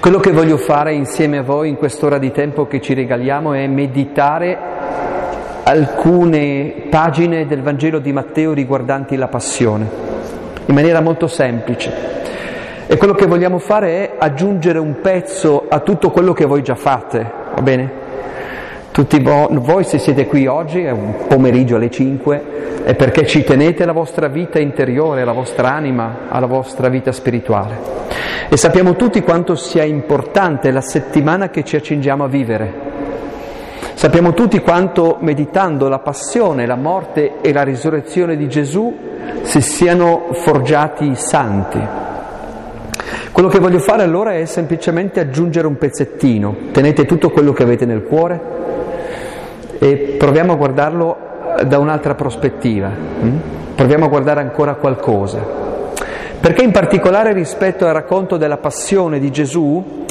Quello che voglio fare insieme a voi in quest'ora di tempo che ci regaliamo è meditare alcune pagine del Vangelo di Matteo riguardanti la passione, in maniera molto semplice. E quello che vogliamo fare è aggiungere un pezzo a tutto quello che voi già fate, va bene? Tutti voi se siete qui oggi, è un pomeriggio alle 5, è perché ci tenete alla vostra vita interiore, alla vostra anima, alla vostra vita spirituale. E sappiamo tutti quanto sia importante la settimana che ci accingiamo a vivere. Sappiamo tutti quanto meditando la passione, la morte e la risurrezione di Gesù si siano forgiati santi. Quello che voglio fare allora è semplicemente aggiungere un pezzettino. Tenete tutto quello che avete nel cuore e proviamo a guardarlo da un'altra prospettiva. Hm? Proviamo a guardare ancora qualcosa. Perché in particolare rispetto al racconto della passione di Gesù,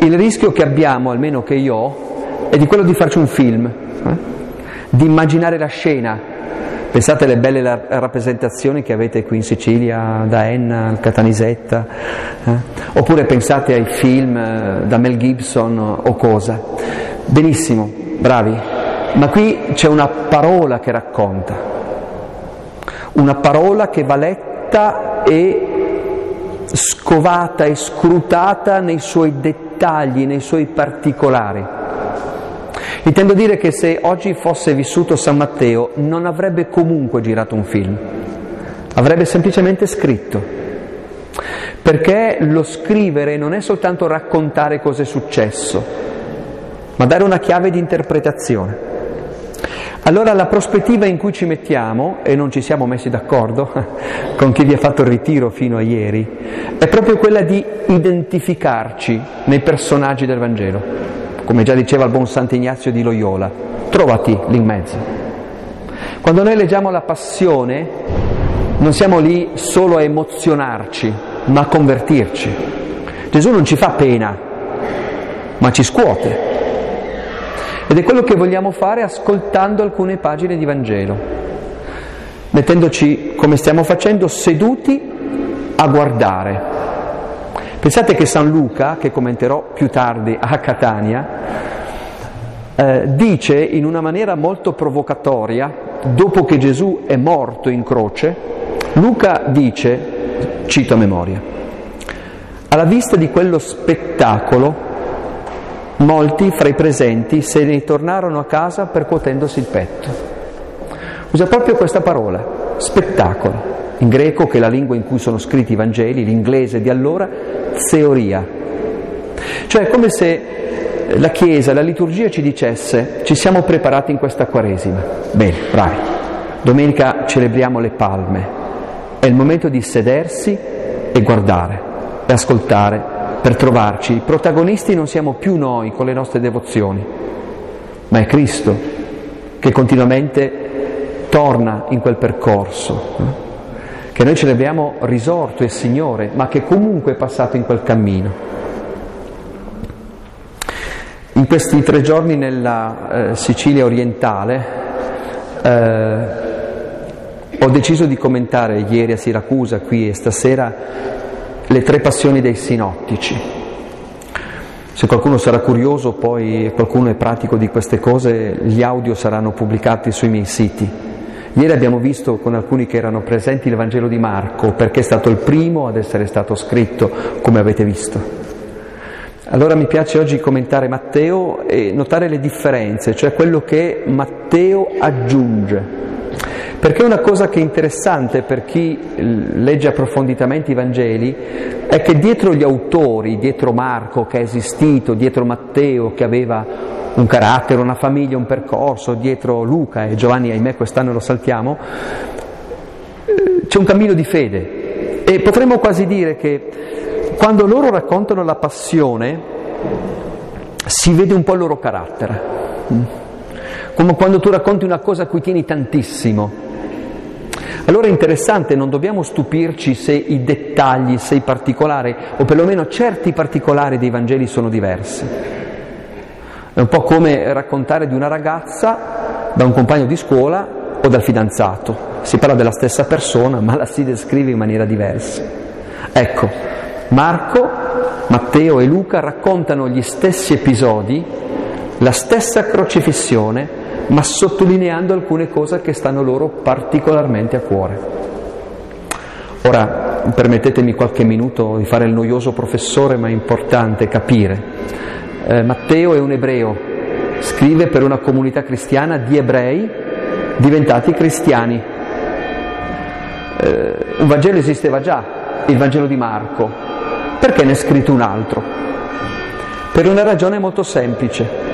il rischio che abbiamo, almeno che io ho, è di quello di farci un film, eh? di immaginare la scena. Pensate alle belle rappresentazioni che avete qui in Sicilia, da Enna Catanisetta, eh? oppure pensate ai film eh, da Mel Gibson o cosa. Benissimo, bravi, ma qui c'è una parola che racconta, una parola che va letta e scovata e scrutata nei suoi dettagli, nei suoi particolari. Intendo dire che se oggi fosse vissuto San Matteo non avrebbe comunque girato un film, avrebbe semplicemente scritto. Perché lo scrivere non è soltanto raccontare cosa è successo, ma dare una chiave di interpretazione. Allora la prospettiva in cui ci mettiamo, e non ci siamo messi d'accordo con chi vi ha fatto il ritiro fino a ieri, è proprio quella di identificarci nei personaggi del Vangelo, come già diceva il buon Sant'Ignazio di Loyola, trovati lì in mezzo. Quando noi leggiamo la passione non siamo lì solo a emozionarci, ma a convertirci. Gesù non ci fa pena, ma ci scuote ed è quello che vogliamo fare ascoltando alcune pagine di Vangelo, mettendoci, come stiamo facendo, seduti a guardare. Pensate che San Luca, che commenterò più tardi a Catania, eh, dice in una maniera molto provocatoria, dopo che Gesù è morto in croce, Luca dice, cito a memoria, alla vista di quello spettacolo Molti fra i presenti se ne tornarono a casa percuotendosi il petto. Usa proprio questa parola, spettacolo, in greco che è la lingua in cui sono scritti i Vangeli, l'inglese di allora, teoria. Cioè è come se la Chiesa, la liturgia ci dicesse ci siamo preparati in questa Quaresima. Bene, bravi. Domenica celebriamo le palme. È il momento di sedersi e guardare e ascoltare per trovarci. I protagonisti non siamo più noi con le nostre devozioni, ma è Cristo che continuamente torna in quel percorso? Che noi ce l'abbiamo risorto, è Signore, ma che comunque è passato in quel cammino. In questi tre giorni nella eh, Sicilia orientale eh, ho deciso di commentare ieri a Siracusa qui e stasera le tre passioni dei sinottici. Se qualcuno sarà curioso, poi qualcuno è pratico di queste cose, gli audio saranno pubblicati sui miei siti. Ieri abbiamo visto con alcuni che erano presenti il Vangelo di Marco, perché è stato il primo ad essere stato scritto, come avete visto. Allora mi piace oggi commentare Matteo e notare le differenze, cioè quello che Matteo aggiunge. Perché una cosa che è interessante per chi legge approfonditamente i Vangeli è che dietro gli autori, dietro Marco che è esistito, dietro Matteo che aveva un carattere, una famiglia, un percorso, dietro Luca e Giovanni, ahimè quest'anno lo saltiamo, eh, c'è un cammino di fede. E potremmo quasi dire che quando loro raccontano la passione si vede un po' il loro carattere. Come quando tu racconti una cosa a cui tieni tantissimo, allora è interessante, non dobbiamo stupirci se i dettagli, se i particolari, o perlomeno certi particolari dei Vangeli sono diversi. È un po' come raccontare di una ragazza da un compagno di scuola o dal fidanzato. Si parla della stessa persona, ma la si descrive in maniera diversa. Ecco, Marco Matteo e Luca raccontano gli stessi episodi, la stessa crocifissione, ma sottolineando alcune cose che stanno loro particolarmente a cuore. Ora, permettetemi qualche minuto di fare il noioso professore, ma è importante capire. Eh, Matteo è un ebreo, scrive per una comunità cristiana di ebrei diventati cristiani. Eh, un Vangelo esisteva già, il Vangelo di Marco, perché ne è scritto un altro? Per una ragione molto semplice.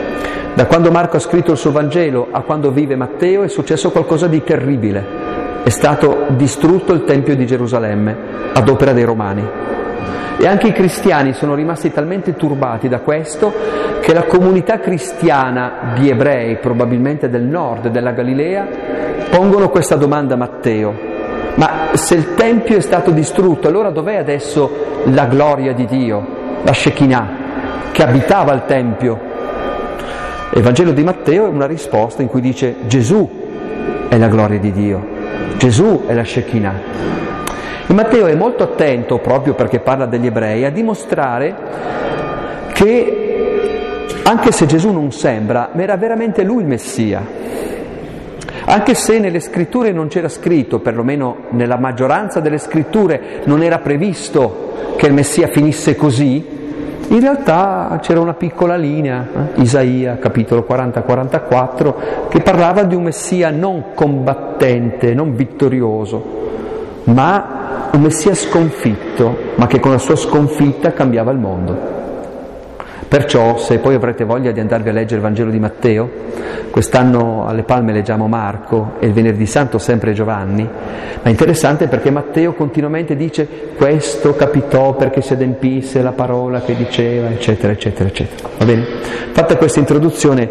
Da quando Marco ha scritto il suo Vangelo a quando vive Matteo è successo qualcosa di terribile. È stato distrutto il Tempio di Gerusalemme ad opera dei Romani. E anche i cristiani sono rimasti talmente turbati da questo che la comunità cristiana di ebrei, probabilmente del nord della Galilea, pongono questa domanda a Matteo. Ma se il Tempio è stato distrutto, allora dov'è adesso la gloria di Dio, la Shekinah, che abitava il Tempio? Il Vangelo di Matteo è una risposta in cui dice Gesù è la gloria di Dio, Gesù è la Shekinah. Matteo è molto attento, proprio perché parla degli ebrei, a dimostrare che anche se Gesù non sembra, ma era veramente lui il Messia. Anche se nelle scritture non c'era scritto, perlomeno nella maggioranza delle scritture non era previsto che il Messia finisse così, in realtà c'era una piccola linea, eh? Isaia capitolo 40-44, che parlava di un Messia non combattente, non vittorioso, ma un Messia sconfitto, ma che con la sua sconfitta cambiava il mondo. Perciò, se poi avrete voglia di andarvi a leggere il Vangelo di Matteo, quest'anno alle Palme leggiamo Marco e il venerdì santo sempre Giovanni, ma è interessante perché Matteo continuamente dice questo capitò perché si adempisse la parola che diceva, eccetera, eccetera, eccetera. Va bene? Fatta questa introduzione,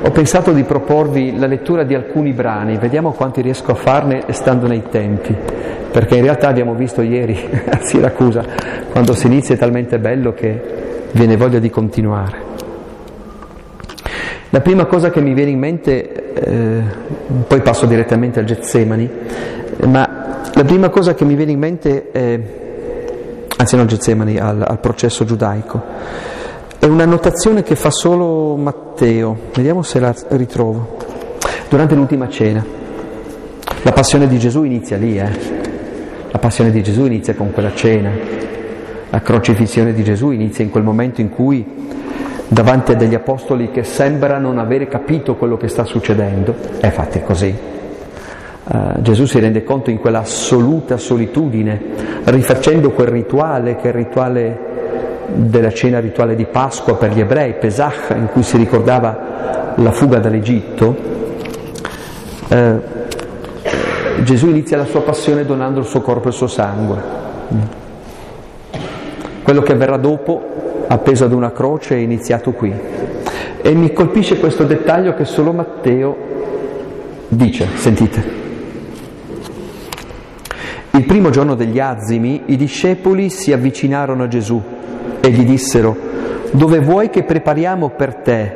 ho pensato di proporvi la lettura di alcuni brani, vediamo quanti riesco a farne stando nei tempi perché in realtà abbiamo visto ieri a Siracusa, quando si inizia è talmente bello che viene voglia di continuare. La prima cosa che mi viene in mente, eh, poi passo direttamente al Getsemani, ma la prima cosa che mi viene in mente è, anzi non al Getsemani, al, al processo giudaico, è una notazione che fa solo Matteo, vediamo se la ritrovo, durante l'ultima cena. La passione di Gesù inizia lì, eh? La passione di Gesù inizia con quella cena, la crocifissione di Gesù inizia in quel momento in cui davanti a degli apostoli che sembrano non avere capito quello che sta succedendo, è fatti così. Uh, Gesù si rende conto in quella assoluta solitudine, rifacendo quel rituale che è il rituale della cena rituale di Pasqua per gli ebrei, Pesach, in cui si ricordava la fuga dall'Egitto. Uh, Gesù inizia la sua passione donando il suo corpo e il suo sangue. Quello che avverrà dopo, appeso ad una croce, è iniziato qui. E mi colpisce questo dettaglio che solo Matteo dice, sentite. Il primo giorno degli azimi i discepoli si avvicinarono a Gesù e gli dissero, dove vuoi che prepariamo per te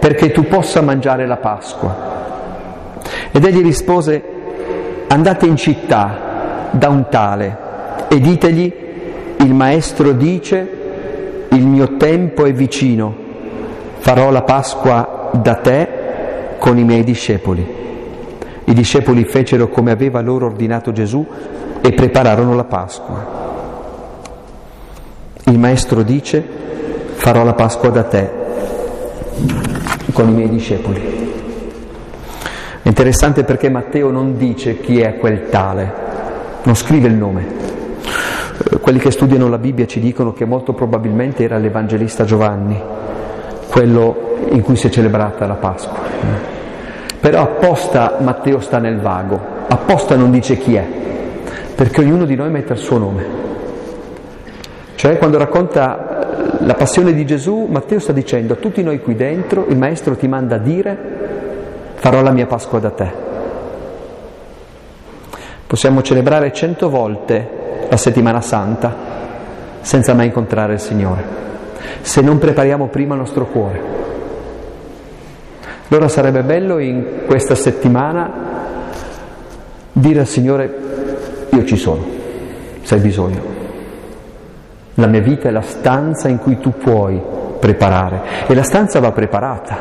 perché tu possa mangiare la Pasqua? Ed egli rispose, andate in città da un tale e ditegli, il maestro dice, il mio tempo è vicino, farò la Pasqua da te con i miei discepoli. I discepoli fecero come aveva loro ordinato Gesù e prepararono la Pasqua. Il maestro dice, farò la Pasqua da te con i miei discepoli. È interessante perché Matteo non dice chi è quel tale, non scrive il nome. Eh, quelli che studiano la Bibbia ci dicono che molto probabilmente era l'Evangelista Giovanni, quello in cui si è celebrata la Pasqua. Però apposta Matteo sta nel vago, apposta non dice chi è, perché ognuno di noi mette il suo nome. Cioè quando racconta la passione di Gesù, Matteo sta dicendo a tutti noi qui dentro, il Maestro ti manda a dire farò la mia Pasqua da te. Possiamo celebrare cento volte la settimana santa senza mai incontrare il Signore, se non prepariamo prima il nostro cuore. Allora sarebbe bello in questa settimana dire al Signore, io ci sono, se hai bisogno. La mia vita è la stanza in cui tu puoi preparare e la stanza va preparata,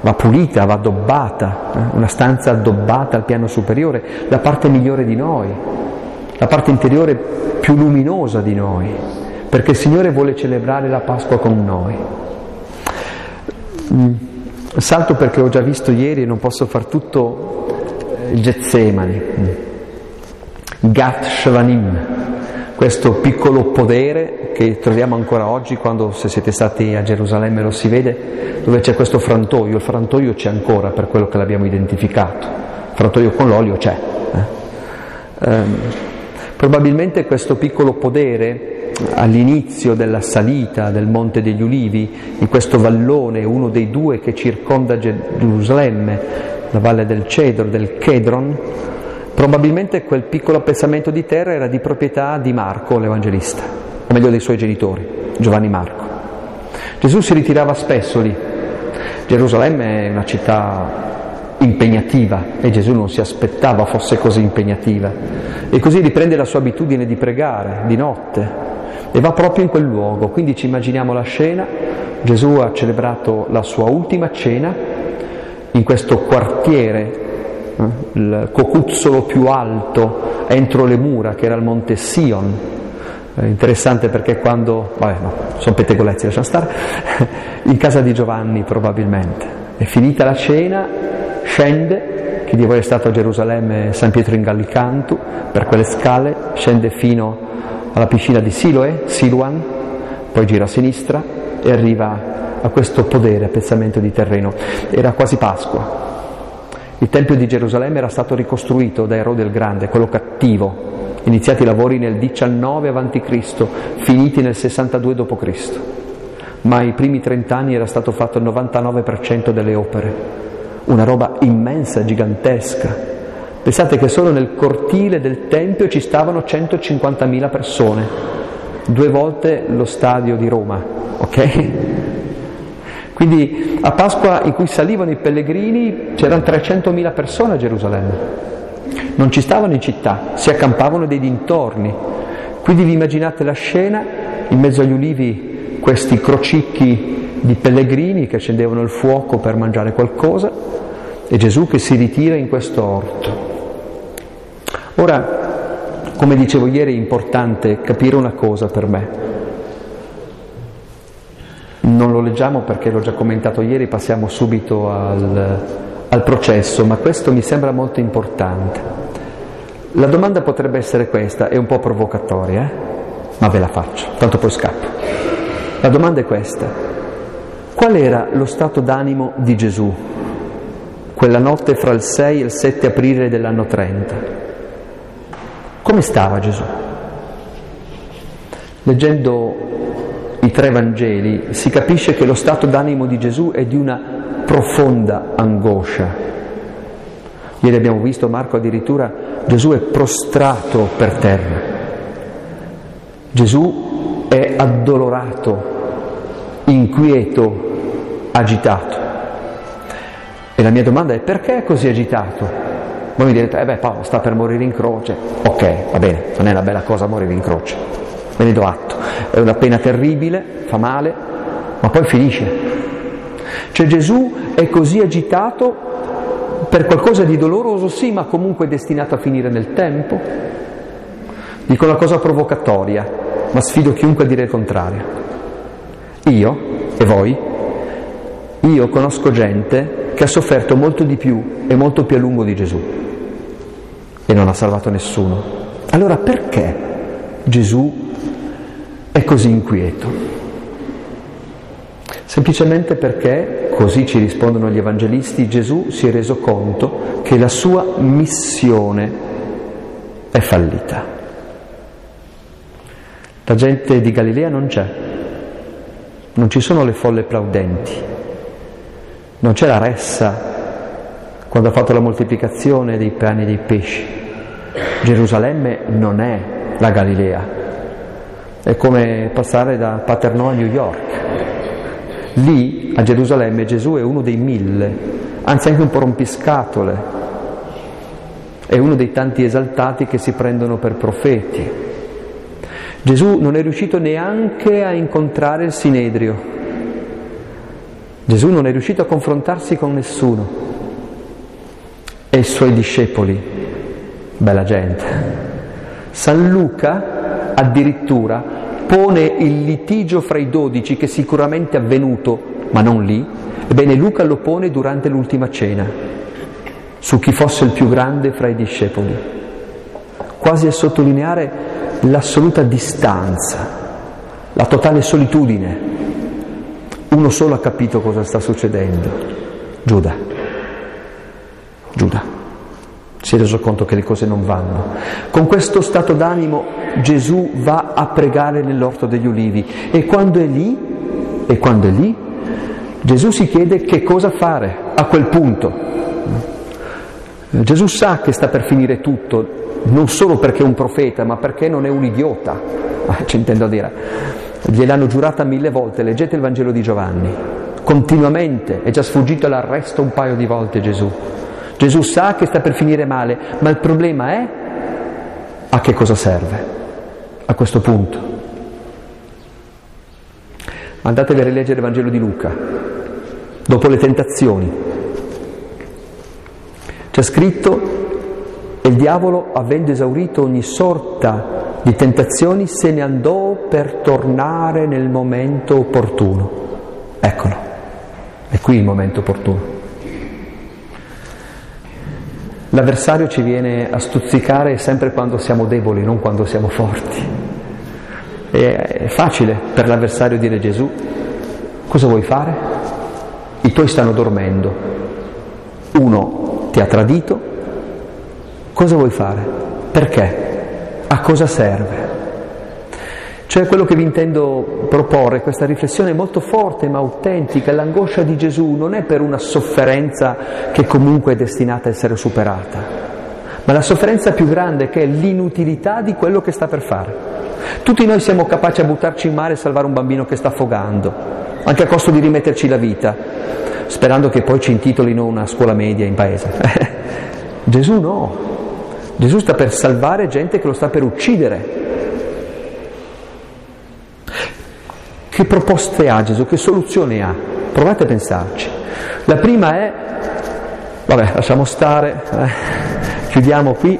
va pulita, va addobbata, eh? una stanza addobbata al piano superiore, la parte migliore di noi, la parte interiore più luminosa di noi, perché il Signore vuole celebrare la Pasqua con noi. Mm. Salto perché ho già visto ieri e non posso far tutto il Getsemani. Mm. Gat Shvanim, questo piccolo podere che troviamo ancora oggi quando se siete stati a Gerusalemme lo si vede, dove c'è questo frantoio, il frantoio c'è ancora per quello che l'abbiamo identificato, il frantoio con l'olio c'è. Eh? Um, probabilmente questo piccolo podere all'inizio della salita del Monte degli Ulivi, in questo vallone, uno dei due che circonda Gerusalemme, la valle del Cedro, del Chedron, Probabilmente quel piccolo appezzamento di terra era di proprietà di Marco, l'Evangelista, o meglio dei suoi genitori, Giovanni Marco. Gesù si ritirava spesso lì. Gerusalemme è una città impegnativa e Gesù non si aspettava fosse così impegnativa. E così riprende la sua abitudine di pregare di notte e va proprio in quel luogo. Quindi ci immaginiamo la scena, Gesù ha celebrato la sua ultima cena in questo quartiere il cocuzzolo più alto entro le mura, che era il monte Sion. È interessante perché quando, vabbè no, sono pettegolezzi, lasciamo stare, in casa di Giovanni probabilmente. È finita la cena, scende, chi di voi è stato a Gerusalemme, San Pietro in Gallicantu, per quelle scale, scende fino alla piscina di Siloe, Siluan, poi gira a sinistra e arriva a questo podere, pezzamento di terreno. Era quasi Pasqua, il Tempio di Gerusalemme era stato ricostruito da Erode il Grande, quello cattivo, iniziati i lavori nel 19 a.C., finiti nel 62 d.C. Ma i primi 30 anni era stato fatto il 99% delle opere, una roba immensa, gigantesca. Pensate che solo nel cortile del Tempio ci stavano 150.000 persone, due volte lo stadio di Roma, ok? Quindi a Pasqua in cui salivano i pellegrini c'erano 300.000 persone a Gerusalemme. Non ci stavano in città, si accampavano dei dintorni. Quindi vi immaginate la scena, in mezzo agli ulivi questi crocicchi di pellegrini che accendevano il fuoco per mangiare qualcosa e Gesù che si ritira in questo orto. Ora, come dicevo ieri, è importante capire una cosa per me. Non lo leggiamo perché l'ho già commentato ieri, passiamo subito al, al processo, ma questo mi sembra molto importante. La domanda potrebbe essere questa, è un po' provocatoria, eh? ma ve la faccio, tanto poi scappo. La domanda è questa, qual era lo stato d'animo di Gesù quella notte fra il 6 e il 7 aprile dell'anno 30? Come stava Gesù? Leggendo i tre Vangeli si capisce che lo stato d'animo di Gesù è di una profonda angoscia. Ieri abbiamo visto Marco addirittura Gesù è prostrato per terra. Gesù è addolorato, inquieto, agitato. E la mia domanda è perché è così agitato? Voi mi direte, eh beh Paolo sta per morire in croce. Ok, va bene, non è una bella cosa morire in croce, ve ne do atto è una pena terribile, fa male, ma poi finisce. Cioè Gesù è così agitato per qualcosa di doloroso, sì, ma comunque destinato a finire nel tempo. Dico una cosa provocatoria, ma sfido chiunque a dire il contrario. Io e voi, io conosco gente che ha sofferto molto di più e molto più a lungo di Gesù e non ha salvato nessuno. Allora perché Gesù è così inquieto? Semplicemente perché, così ci rispondono gli evangelisti, Gesù si è reso conto che la sua missione è fallita. La gente di Galilea non c'è, non ci sono le folle plaudenti, non c'è la ressa quando ha fatto la moltiplicazione dei pani e dei pesci. Gerusalemme non è la Galilea, è come passare da Paternò a New York. Lì, a Gerusalemme, Gesù è uno dei mille, anzi anche un po' rompiscatole. È uno dei tanti esaltati che si prendono per profeti. Gesù non è riuscito neanche a incontrare il Sinedrio. Gesù non è riuscito a confrontarsi con nessuno. E i suoi discepoli, bella gente. San Luca addirittura pone il litigio fra i dodici che sicuramente è avvenuto, ma non lì. Ebbene, Luca lo pone durante l'ultima cena, su chi fosse il più grande fra i discepoli, quasi a sottolineare l'assoluta distanza, la totale solitudine. Uno solo ha capito cosa sta succedendo, Giuda. Giuda. Si è reso conto che le cose non vanno. Con questo stato d'animo Gesù va a pregare nell'orto degli ulivi e quando è lì, e quando è lì, Gesù si chiede che cosa fare a quel punto. Gesù sa che sta per finire tutto, non solo perché è un profeta, ma perché non è un idiota, ci intendo dire. Gliel'hanno giurata mille volte, leggete il Vangelo di Giovanni, continuamente, è già sfuggito all'arresto un paio di volte Gesù. Gesù sa che sta per finire male, ma il problema è a che cosa serve a questo punto. Andatevi a rileggere il Vangelo di Luca, dopo le tentazioni. C'è scritto e il diavolo, avendo esaurito ogni sorta di tentazioni, se ne andò per tornare nel momento opportuno. Eccolo, è qui il momento opportuno. L'avversario ci viene a stuzzicare sempre quando siamo deboli, non quando siamo forti. È facile per l'avversario dire Gesù, cosa vuoi fare? I tuoi stanno dormendo. Uno ti ha tradito, Cosa vuoi fare? Perché? A cosa serve? Cioè quello che vi intendo proporre, questa riflessione molto forte ma autentica, l'angoscia di Gesù non è per una sofferenza che comunque è destinata a essere superata, ma la sofferenza più grande che è l'inutilità di quello che sta per fare. Tutti noi siamo capaci a buttarci in mare e salvare un bambino che sta affogando, anche a costo di rimetterci la vita, sperando che poi ci intitolino una scuola media in paese. Gesù no, Gesù sta per salvare gente che lo sta per uccidere. Che proposte ha Gesù? Che soluzione ha? Provate a pensarci. La prima è, vabbè, lasciamo stare, eh, chiudiamo qui,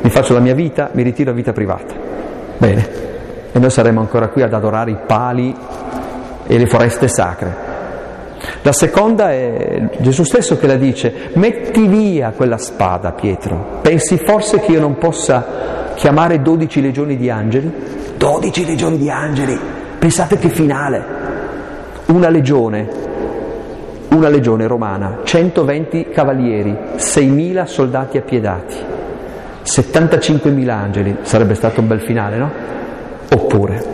mi faccio la mia vita, mi ritiro a vita privata. Bene, e noi saremo ancora qui ad adorare i pali e le foreste sacre. La seconda è Gesù stesso che la dice, metti via quella spada, Pietro. Pensi forse che io non possa chiamare dodici legioni di angeli? Dodici legioni di angeli! Pensate che finale! Una legione, una legione romana, 120 cavalieri, 6.000 soldati appiedati, 75.000 angeli, sarebbe stato un bel finale, no? Oppure,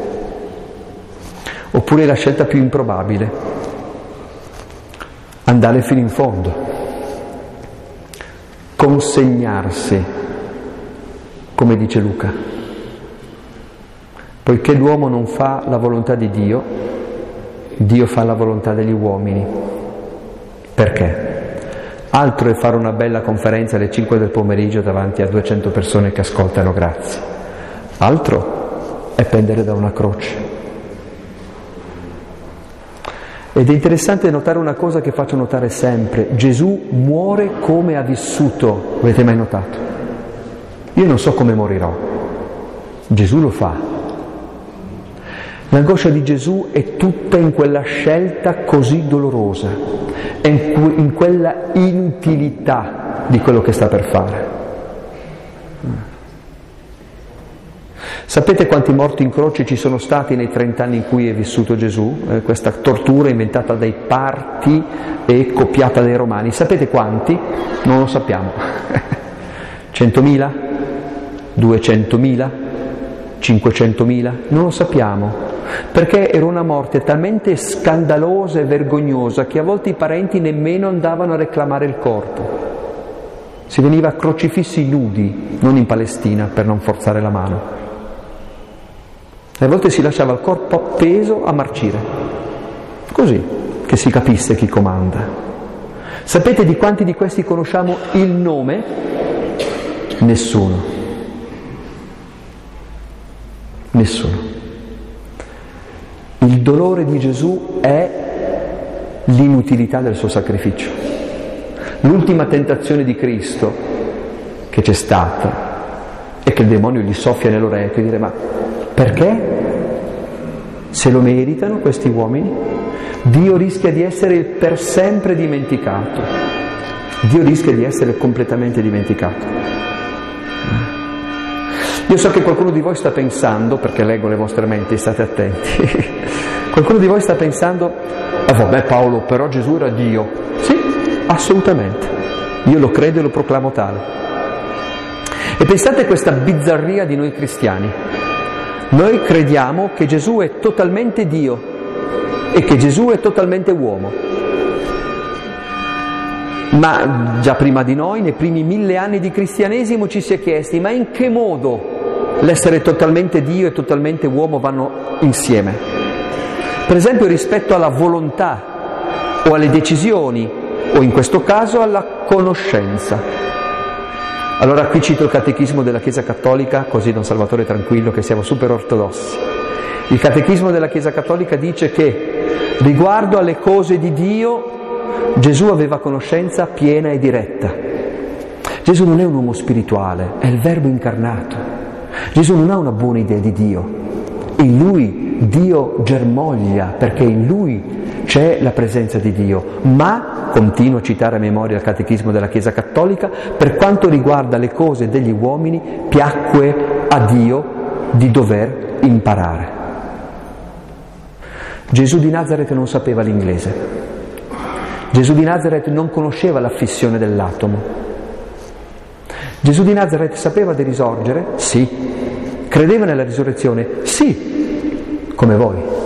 oppure la scelta più improbabile, andare fino in fondo, consegnarsi, come dice Luca. Poiché l'uomo non fa la volontà di Dio, Dio fa la volontà degli uomini. Perché? Altro è fare una bella conferenza alle 5 del pomeriggio davanti a 200 persone che ascoltano grazie. Altro è pendere da una croce. Ed è interessante notare una cosa che faccio notare sempre, Gesù muore come ha vissuto, avete mai notato? Io non so come morirò, Gesù lo fa. L'angoscia di Gesù è tutta in quella scelta così dolorosa, è in quella inutilità di quello che sta per fare. Sapete quanti morti in croce ci sono stati nei 30 anni in cui è vissuto Gesù? Eh, questa tortura inventata dai parti e copiata dai romani. Sapete quanti? Non lo sappiamo. 100.000? 200.000? 500.000? Non lo sappiamo. Perché era una morte talmente scandalosa e vergognosa che a volte i parenti nemmeno andavano a reclamare il corpo. Si veniva crocifissi nudi, non in Palestina, per non forzare la mano. E a volte si lasciava il corpo appeso a marcire, così che si capisse chi comanda. Sapete di quanti di questi conosciamo il nome? Nessuno. Nessuno. Il dolore di Gesù è l'inutilità del suo sacrificio. L'ultima tentazione di Cristo che c'è stata è che il demonio gli soffia nell'orecchio e dire ma perché? Se lo meritano questi uomini, Dio rischia di essere per sempre dimenticato. Dio rischia di essere completamente dimenticato. Io so che qualcuno di voi sta pensando, perché leggo le vostre menti, state attenti, qualcuno di voi sta pensando, oh, vabbè Paolo, però Gesù era Dio. Sì, assolutamente. Io lo credo e lo proclamo tale. E pensate a questa bizzarria di noi cristiani. Noi crediamo che Gesù è totalmente Dio e che Gesù è totalmente uomo. Ma già prima di noi, nei primi mille anni di cristianesimo, ci si è chiesti, ma in che modo l'essere totalmente Dio e totalmente uomo vanno insieme. Per esempio rispetto alla volontà o alle decisioni o in questo caso alla conoscenza. Allora qui cito il catechismo della Chiesa Cattolica, così Don Salvatore tranquillo che siamo super ortodossi. Il catechismo della Chiesa Cattolica dice che riguardo alle cose di Dio Gesù aveva conoscenza piena e diretta. Gesù non è un uomo spirituale, è il Verbo incarnato. Gesù non ha una buona idea di Dio, in lui Dio germoglia perché in lui c'è la presenza di Dio, ma, continuo a citare a memoria il catechismo della Chiesa Cattolica, per quanto riguarda le cose degli uomini, piacque a Dio di dover imparare. Gesù di Nazareth non sapeva l'inglese, Gesù di Nazareth non conosceva la fissione dell'atomo, Gesù di Nazareth sapeva di risorgere? Sì. Credeva nella risurrezione? Sì, come voi.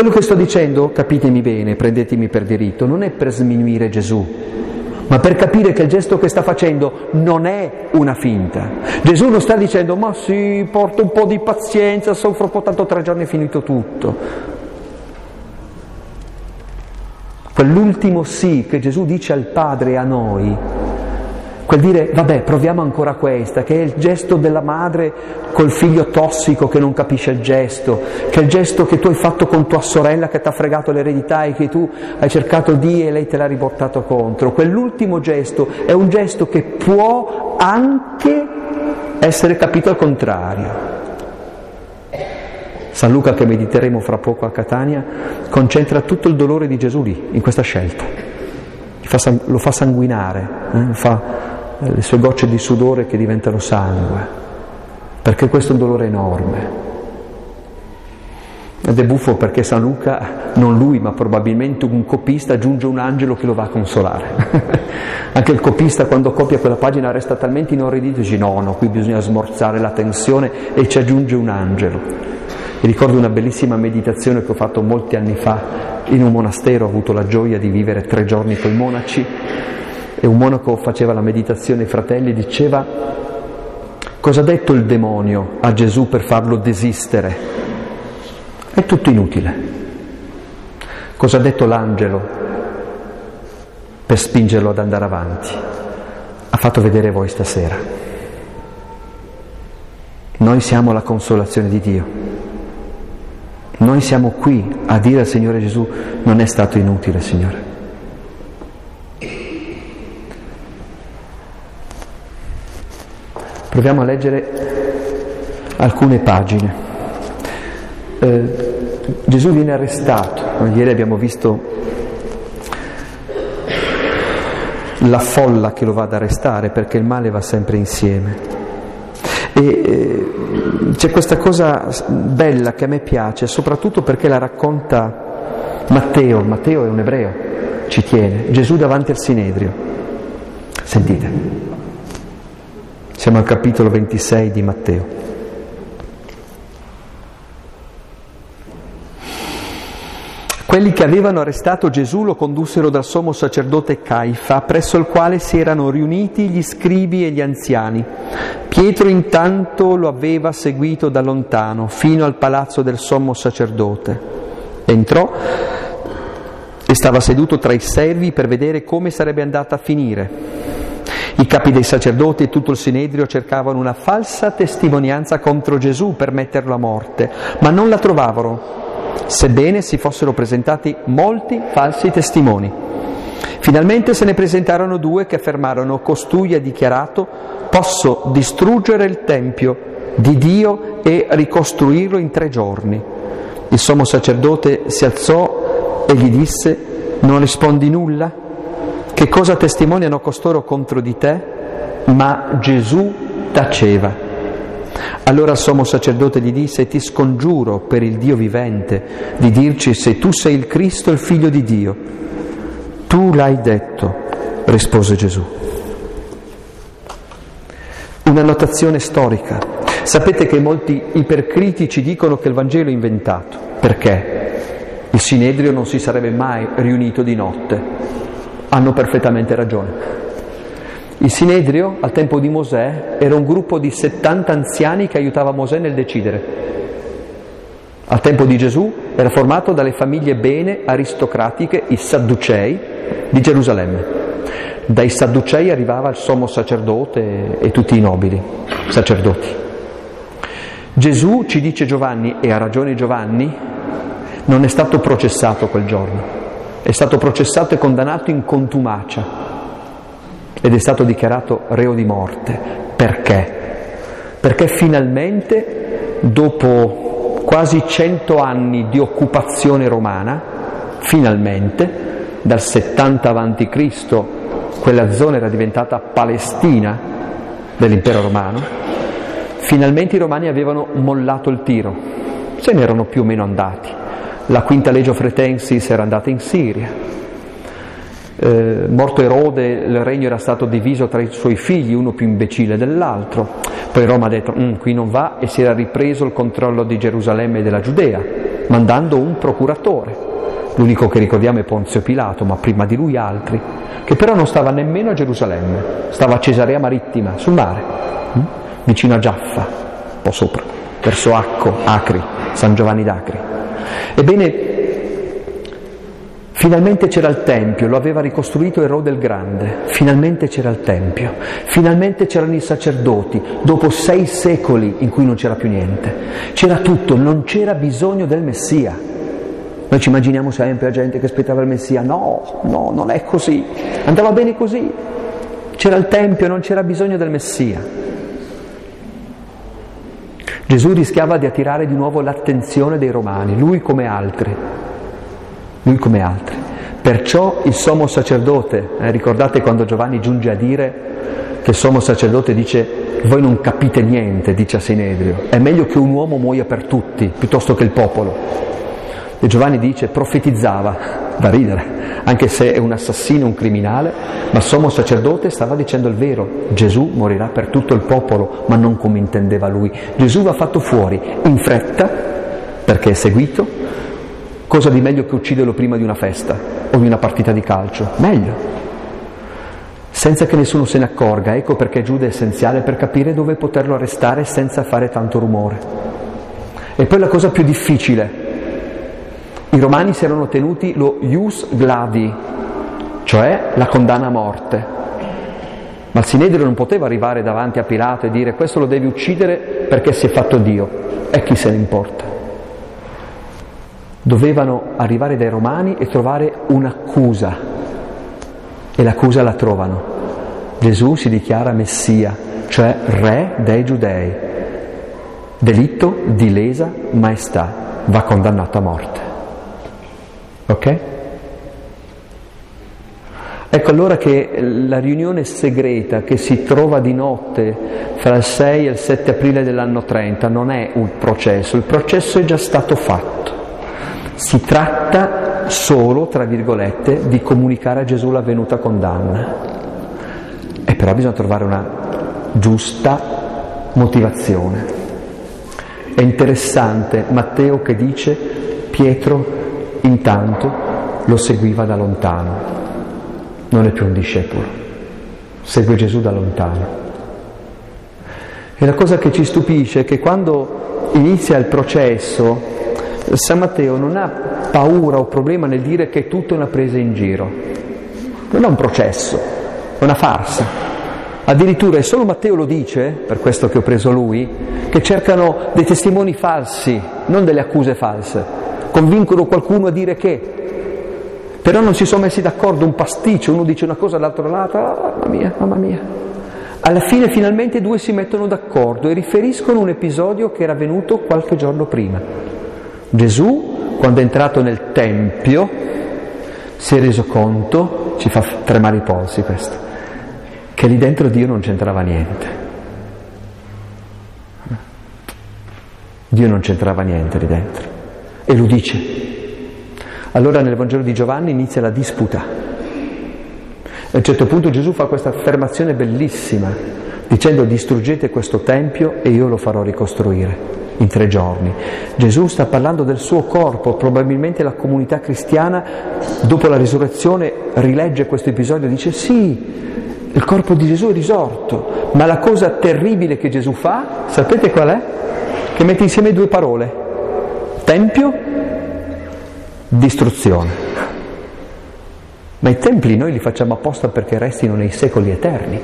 Quello che sto dicendo, capitemi bene, prendetemi per diritto, non è per sminuire Gesù, ma per capire che il gesto che sta facendo non è una finta. Gesù non sta dicendo ma sì, porto un po' di pazienza, soffro po' tanto tre giorni è finito tutto. Quell'ultimo sì che Gesù dice al Padre e a noi quel dire vabbè proviamo ancora questa, che è il gesto della madre col figlio tossico che non capisce il gesto, che è il gesto che tu hai fatto con tua sorella che ti ha fregato l'eredità e che tu hai cercato di e lei te l'ha riportato contro. Quell'ultimo gesto è un gesto che può anche essere capito al contrario. San Luca, che mediteremo fra poco a Catania, concentra tutto il dolore di Gesù lì, in questa scelta. Lo fa sanguinare, eh? fa le sue gocce di sudore che diventano sangue, perché questo è un dolore enorme. Ed è buffo perché San Luca, non lui, ma probabilmente un copista, aggiunge un angelo che lo va a consolare. Anche il copista quando copia quella pagina resta talmente inorridito e dice no, no, qui bisogna smorzare la tensione e ci aggiunge un angelo. E ricordo una bellissima meditazione che ho fatto molti anni fa in un monastero, ho avuto la gioia di vivere tre giorni con i monaci e un monaco faceva la meditazione ai fratelli, diceva cosa ha detto il demonio a Gesù per farlo desistere? È tutto inutile. Cosa ha detto l'angelo per spingerlo ad andare avanti? Ha fatto vedere voi stasera. Noi siamo la consolazione di Dio. Noi siamo qui a dire al Signore Gesù non è stato inutile, Signore. Proviamo a leggere alcune pagine. Eh, Gesù viene arrestato, ieri abbiamo visto la folla che lo va ad arrestare perché il male va sempre insieme. E eh, c'è questa cosa bella che a me piace, soprattutto perché la racconta Matteo, Matteo è un ebreo, ci tiene, Gesù davanti al Sinedrio. Sentite. Siamo al capitolo 26 di Matteo. Quelli che avevano arrestato Gesù lo condussero dal sommo sacerdote Caifa, presso il quale si erano riuniti gli scribi e gli anziani. Pietro intanto lo aveva seguito da lontano, fino al palazzo del sommo sacerdote. Entrò e stava seduto tra i servi per vedere come sarebbe andata a finire. I capi dei sacerdoti e tutto il Sinedrio cercavano una falsa testimonianza contro Gesù per metterlo a morte, ma non la trovavano, sebbene si fossero presentati molti falsi testimoni. Finalmente se ne presentarono due che affermarono, costui ha dichiarato, posso distruggere il Tempio di Dio e ricostruirlo in tre giorni. Il sommo sacerdote si alzò e gli disse, non rispondi nulla? Che cosa testimoniano costoro contro di te? Ma Gesù taceva. Allora il sommo sacerdote gli disse, ti scongiuro per il Dio vivente di dirci se tu sei il Cristo, il figlio di Dio. Tu l'hai detto, rispose Gesù. Una notazione storica. Sapete che molti ipercritici dicono che il Vangelo è inventato. Perché? Il Sinedrio non si sarebbe mai riunito di notte. Hanno perfettamente ragione. Il Sinedrio, al tempo di Mosè, era un gruppo di 70 anziani che aiutava Mosè nel decidere. Al tempo di Gesù era formato dalle famiglie bene aristocratiche, i Sadducei, di Gerusalemme. Dai Sadducei arrivava il sommo sacerdote e tutti i nobili sacerdoti. Gesù, ci dice Giovanni, e ha ragione Giovanni, non è stato processato quel giorno, è stato processato e condannato in contumacia ed è stato dichiarato reo di morte. Perché? Perché finalmente, dopo quasi cento anni di occupazione romana, finalmente, dal 70 a.C., quella zona era diventata Palestina dell'impero romano, Finalmente i romani avevano mollato il tiro, se ne erano più o meno andati. La quinta legio fretensis era andata in Siria. Eh, morto Erode, il regno era stato diviso tra i suoi figli, uno più imbecille dell'altro. Poi Roma ha detto, mm, qui non va, e si era ripreso il controllo di Gerusalemme e della Giudea, mandando un procuratore. L'unico che ricordiamo è Ponzio Pilato, ma prima di lui altri, che però non stava nemmeno a Gerusalemme, stava a Cesarea Marittima, sul mare. Mm? vicino a Giaffa, un po' sopra, verso Acco, Acri, San Giovanni d'Acri. Ebbene, Finalmente c'era il Tempio, lo aveva ricostruito Erode il Grande, finalmente c'era il Tempio, finalmente c'erano i sacerdoti, dopo sei secoli in cui non c'era più niente, c'era tutto, non c'era bisogno del Messia. Noi ci immaginiamo sempre la gente che aspettava il Messia, no, no, non è così, andava bene così, c'era il Tempio, non c'era bisogno del Messia. Gesù rischiava di attirare di nuovo l'attenzione dei romani, lui come altri, lui come altri. Perciò il sommo sacerdote, eh, ricordate quando Giovanni giunge a dire che il sommo sacerdote dice voi non capite niente, dice a Sinedrio, è meglio che un uomo muoia per tutti piuttosto che il popolo. E Giovanni dice profetizzava, da ridere, anche se è un assassino, un criminale, ma sommo sacerdote stava dicendo il vero, Gesù morirà per tutto il popolo, ma non come intendeva lui. Gesù va fatto fuori in fretta, perché è seguito, cosa di meglio che ucciderlo prima di una festa o di una partita di calcio? Meglio. Senza che nessuno se ne accorga, ecco perché Giuda è essenziale per capire dove poterlo arrestare senza fare tanto rumore. E poi la cosa più difficile, i romani si erano tenuti lo ius glavi, cioè la condanna a morte. Ma il Sinedrio non poteva arrivare davanti a Pilato e dire questo lo devi uccidere perché si è fatto Dio. E chi se ne importa? Dovevano arrivare dai romani e trovare un'accusa. E l'accusa la trovano. Gesù si dichiara Messia, cioè re dei giudei. Delitto di lesa maestà, va condannato a morte. Ok? Ecco allora che la riunione segreta che si trova di notte fra il 6 e il 7 aprile dell'anno 30 non è un processo, il processo è già stato fatto. Si tratta solo, tra virgolette, di comunicare a Gesù la venuta condanna. E però bisogna trovare una giusta motivazione. È interessante Matteo che dice Pietro Intanto lo seguiva da lontano. Non è più un discepolo, segue Gesù da lontano. E la cosa che ci stupisce è che quando inizia il processo, San Matteo non ha paura o problema nel dire che è tutto una presa in giro. Non è un processo, è una farsa. Addirittura, e solo Matteo lo dice, per questo che ho preso lui, che cercano dei testimoni falsi, non delle accuse false. Convincono qualcuno a dire che, però non si sono messi d'accordo, un pasticcio, uno dice una cosa all'altro lato, ah, mamma mia, mamma mia. Alla fine finalmente i due si mettono d'accordo e riferiscono un episodio che era avvenuto qualche giorno prima. Gesù, quando è entrato nel Tempio, si è reso conto, ci fa tremare i polsi questo, che lì dentro Dio non c'entrava niente. Dio non c'entrava niente lì dentro. E lo dice. Allora nel Vangelo di Giovanni inizia la disputa. A un certo punto Gesù fa questa affermazione bellissima, dicendo distruggete questo Tempio e io lo farò ricostruire in tre giorni. Gesù sta parlando del suo corpo, probabilmente la comunità cristiana dopo la risurrezione rilegge questo episodio e dice sì, il corpo di Gesù è risorto, ma la cosa terribile che Gesù fa, sapete qual è? Che mette insieme due parole, tempio, distruzione. Ma i templi noi li facciamo apposta perché restino nei secoli eterni.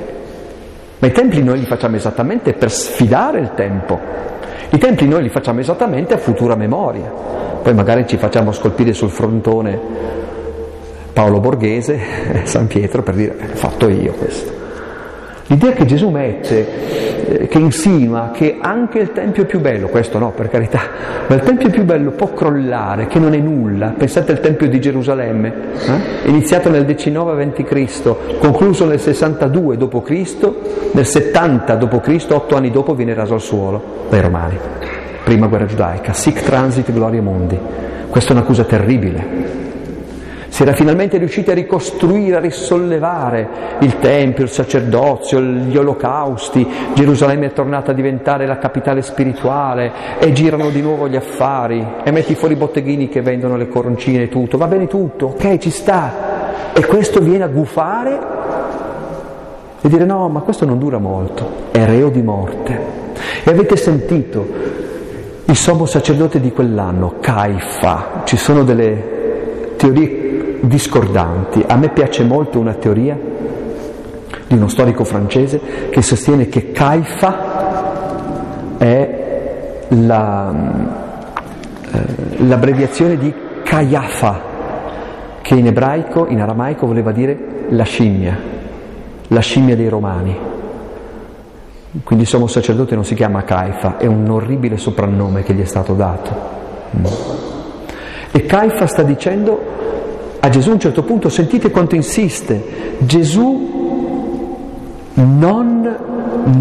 Ma i templi noi li facciamo esattamente per sfidare il tempo. I templi noi li facciamo esattamente a futura memoria. Poi magari ci facciamo scolpire sul frontone Paolo Borghese, San Pietro, per dire, fatto io questo. L'idea che Gesù mette, eh, che insinua che anche il Tempio più bello, questo no per carità, ma il Tempio più bello può crollare, che non è nulla. Pensate al Tempio di Gerusalemme, eh? iniziato nel 19 a.C., concluso nel 62 d.C., nel 70 d.C., otto anni dopo viene raso al suolo dai Romani. Prima guerra giudaica, sic transit gloria mundi. Questa è un'accusa terribile si era finalmente riusciti a ricostruire, a risollevare il Tempio, il sacerdozio, gli olocausti, Gerusalemme è tornata a diventare la capitale spirituale e girano di nuovo gli affari. E metti fuori i botteghini che vendono le coroncine e tutto, va bene tutto, ok, ci sta. E questo viene a gufare e dire no, ma questo non dura molto, è reo di morte. E avete sentito il sommo sacerdote di quell'anno, Caifa, ci sono delle teorie discordanti. A me piace molto una teoria di uno storico francese che sostiene che Caifa è la, eh, l'abbreviazione di Caiafa, che in ebraico, in aramaico voleva dire la scimmia, la scimmia dei romani. Quindi il sommo sacerdote non si chiama Caifa, è un orribile soprannome che gli è stato dato. E Caifa sta dicendo a Gesù a un certo punto, sentite quanto insiste, Gesù non,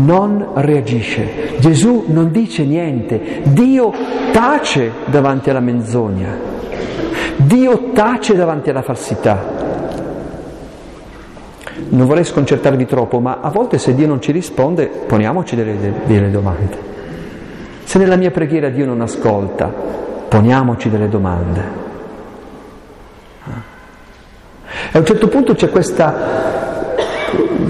non reagisce, Gesù non dice niente, Dio tace davanti alla menzogna, Dio tace davanti alla falsità. Non vorrei sconcertarvi troppo, ma a volte se Dio non ci risponde, poniamoci delle, delle domande. Se nella mia preghiera Dio non ascolta, poniamoci delle domande. E a un certo punto c'è questa,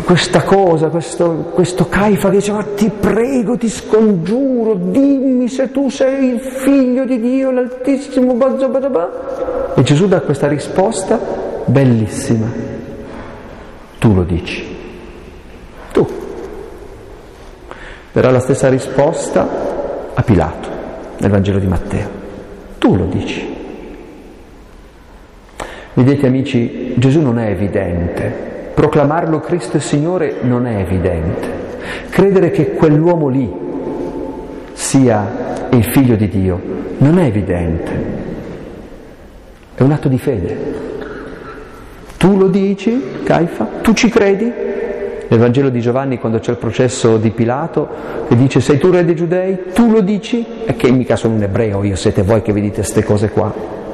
questa cosa, questo, questo Caifa che dice ma ti prego, ti scongiuro, dimmi se tu sei il figlio di Dio, l'Altissimo. E Gesù dà questa risposta bellissima. Tu lo dici. Tu. Darà la stessa risposta a Pilato nel Vangelo di Matteo. Tu lo dici. Vedete amici, Gesù non è evidente, proclamarlo Cristo e Signore non è evidente, credere che quell'uomo lì sia il figlio di Dio non è evidente, è un atto di fede. Tu lo dici, Caifa? Tu ci credi? Nel Vangelo di Giovanni, quando c'è il processo di Pilato, che dice sei tu re dei giudei? Tu lo dici? E che mica sono un ebreo, io siete voi che vi dite queste cose qua.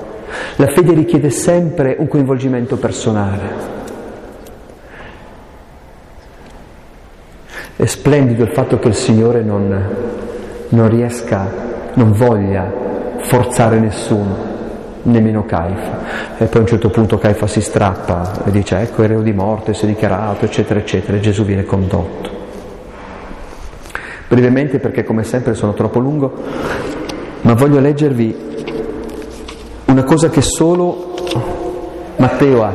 La fede richiede sempre un coinvolgimento personale. È splendido il fatto che il Signore non, non riesca, non voglia forzare nessuno, nemmeno Caifa. E poi a un certo punto Caifa si strappa e dice ecco il reo di morte, si è dichiarato, eccetera, eccetera, e Gesù viene condotto. Brevemente perché come sempre sono troppo lungo, ma voglio leggervi una cosa che solo Matteo ha.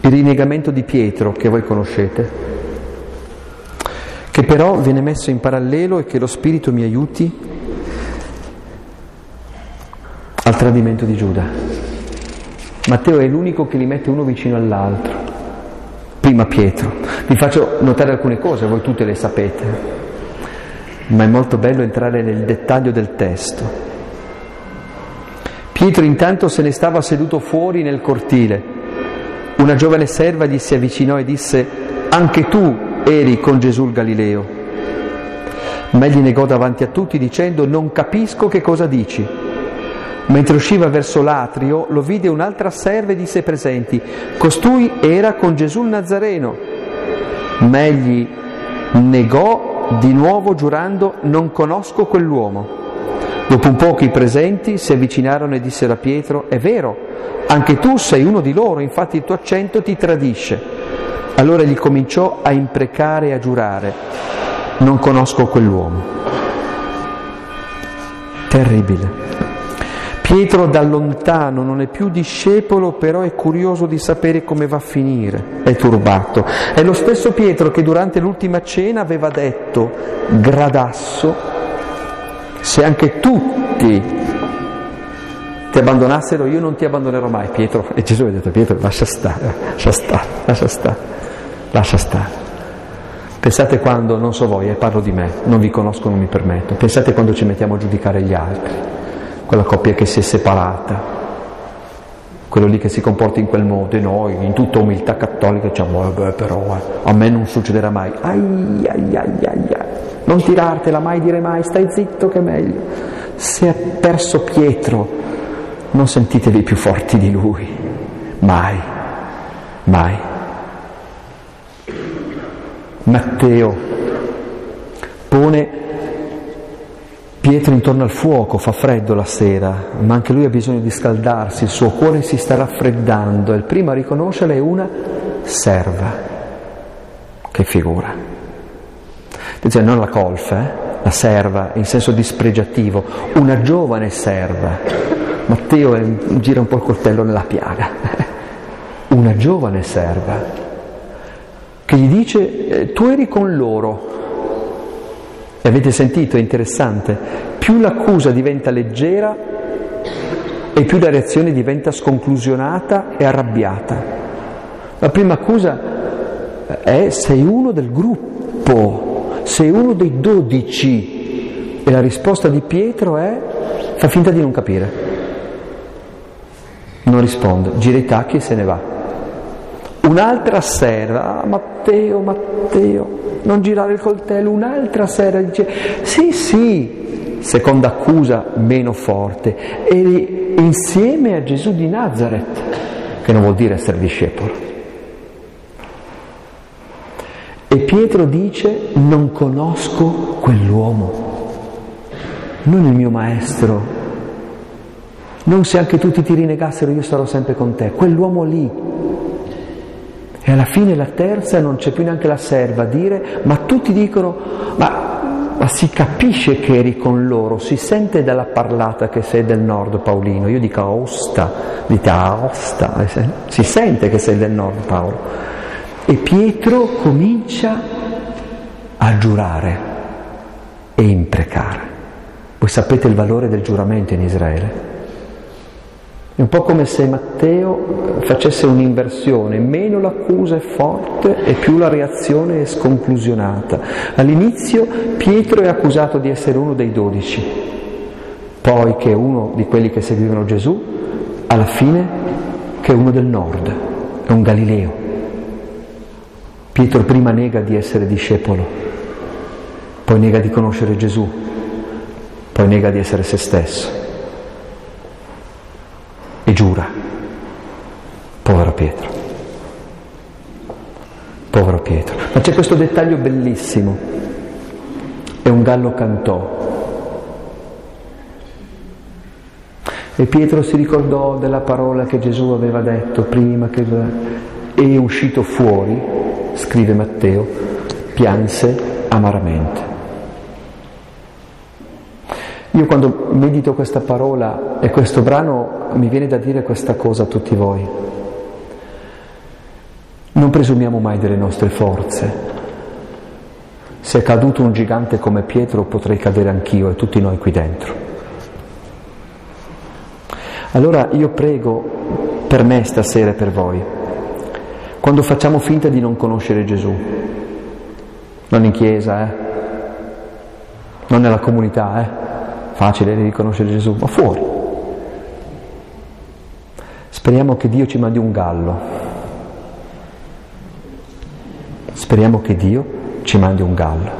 il rinnegamento di Pietro che voi conoscete, che però viene messo in parallelo e che lo Spirito mi aiuti al tradimento di Giuda. Matteo è l'unico che li mette uno vicino all'altro. Prima Pietro. Vi faccio notare alcune cose, voi tutte le sapete, ma è molto bello entrare nel dettaglio del testo. Pietro intanto se ne stava seduto fuori nel cortile una giovane serva gli si avvicinò e disse, anche tu eri con Gesù il Galileo. Ma egli negò davanti a tutti dicendo, non capisco che cosa dici. Mentre usciva verso l'atrio lo vide un'altra serva e disse presenti, costui era con Gesù il Nazareno. Ma egli negò di nuovo giurando, non conosco quell'uomo. Dopo un po' i presenti si avvicinarono e dissero a Pietro, è vero, anche tu sei uno di loro, infatti il tuo accento ti tradisce. Allora gli cominciò a imprecare e a giurare, non conosco quell'uomo. Terribile. Pietro da lontano non è più discepolo, però è curioso di sapere come va a finire, è turbato. È lo stesso Pietro che durante l'ultima cena aveva detto, gradasso, se anche tutti ti abbandonassero io non ti abbandonerò mai, Pietro. E Gesù ha detto, Pietro, lascia stare, lascia stare, lascia stare, lascia stare. Pensate quando, non so voi, eh, parlo di me, non vi conosco, non mi permetto, pensate quando ci mettiamo a giudicare gli altri, quella coppia che si è separata, quello lì che si comporta in quel modo e noi in tutta umiltà cattolica diciamo, eh beh, però eh, a me non succederà mai, ai, ai, ai, ai, non tirartela mai, dire mai, stai zitto che è meglio. Se ha perso Pietro non sentitevi più forti di lui, mai, mai. Matteo pone Pietro intorno al fuoco, fa freddo la sera, ma anche lui ha bisogno di scaldarsi, il suo cuore si sta raffreddando e il primo a riconoscerla è una serva. Che figura. Attenzione, non la colfa, eh? la serva in senso dispregiativo, una giovane serva Matteo gira un po' il coltello nella piaga. Una giovane serva che gli dice eh, tu eri con loro. E avete sentito, è interessante, più l'accusa diventa leggera e più la reazione diventa sconclusionata e arrabbiata. La prima accusa è sei uno del gruppo, sei uno dei dodici. E la risposta di Pietro è fa finta di non capire. Non risponde, gira i tacchi e se ne va. Un'altra sera, ah, Matteo, Matteo, non girare il coltello, un'altra sera dice, sì, sì, seconda accusa meno forte, eri insieme a Gesù di Nazareth, che non vuol dire essere discepolo. E Pietro dice, non conosco quell'uomo, non il mio maestro, non se anche tutti ti rinegassero io sarò sempre con te, quell'uomo lì. E alla fine la terza non c'è più neanche la serva a dire, ma tutti dicono, ma, ma si capisce che eri con loro, si sente dalla parlata che sei del nord Paolino, io dico Aosta, dite Aosta, eh, si sente che sei del nord Paolo. E Pietro comincia a giurare e imprecare. Voi sapete il valore del giuramento in Israele? È un po' come se Matteo facesse un'inversione, meno l'accusa è forte e più la reazione è sconclusionata. All'inizio Pietro è accusato di essere uno dei dodici, poi che è uno di quelli che seguivano Gesù, alla fine che è uno del nord, è un Galileo. Pietro prima nega di essere discepolo, poi nega di conoscere Gesù, poi nega di essere se stesso e giura. Povero Pietro. Povero Pietro. Ma c'è questo dettaglio bellissimo. E un gallo cantò. E Pietro si ricordò della parola che Gesù aveva detto prima che è uscito fuori, scrive Matteo, pianse amaramente. Io quando medito questa parola e questo brano mi viene da dire questa cosa a tutti voi. Non presumiamo mai delle nostre forze. Se è caduto un gigante come Pietro potrei cadere anch'io e tutti noi qui dentro. Allora io prego per me stasera e per voi, quando facciamo finta di non conoscere Gesù, non in chiesa, eh? non nella comunità, eh? facile riconoscere Gesù, ma fuori. Speriamo che Dio ci mandi un gallo. Speriamo che Dio ci mandi un gallo.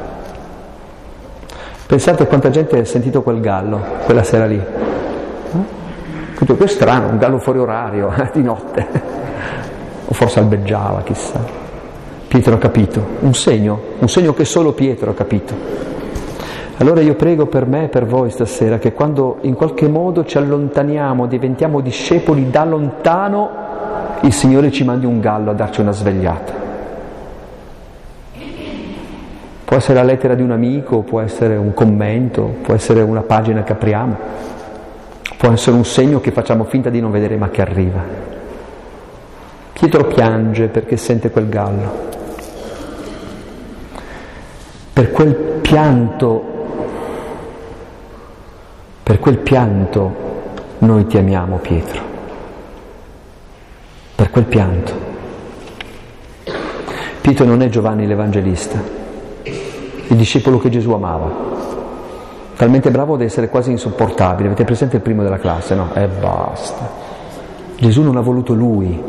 Pensate quanta gente ha sentito quel gallo quella sera lì. Tutto questo è strano, un gallo fuori orario, eh, di notte. O forse albeggiava, chissà. Pietro ha capito, un segno, un segno che solo Pietro ha capito. Allora io prego per me e per voi stasera che quando in qualche modo ci allontaniamo, diventiamo discepoli da lontano, il Signore ci mandi un gallo a darci una svegliata. Può essere la lettera di un amico, può essere un commento, può essere una pagina che apriamo, può essere un segno che facciamo finta di non vedere ma che arriva. Pietro piange perché sente quel gallo. Per quel pianto per quel pianto noi ti amiamo, Pietro. Per quel pianto. Pietro non è Giovanni l'Evangelista, il discepolo che Gesù amava. Talmente bravo da essere quasi insopportabile. Avete presente il primo della classe? No? E basta. Gesù non ha voluto lui,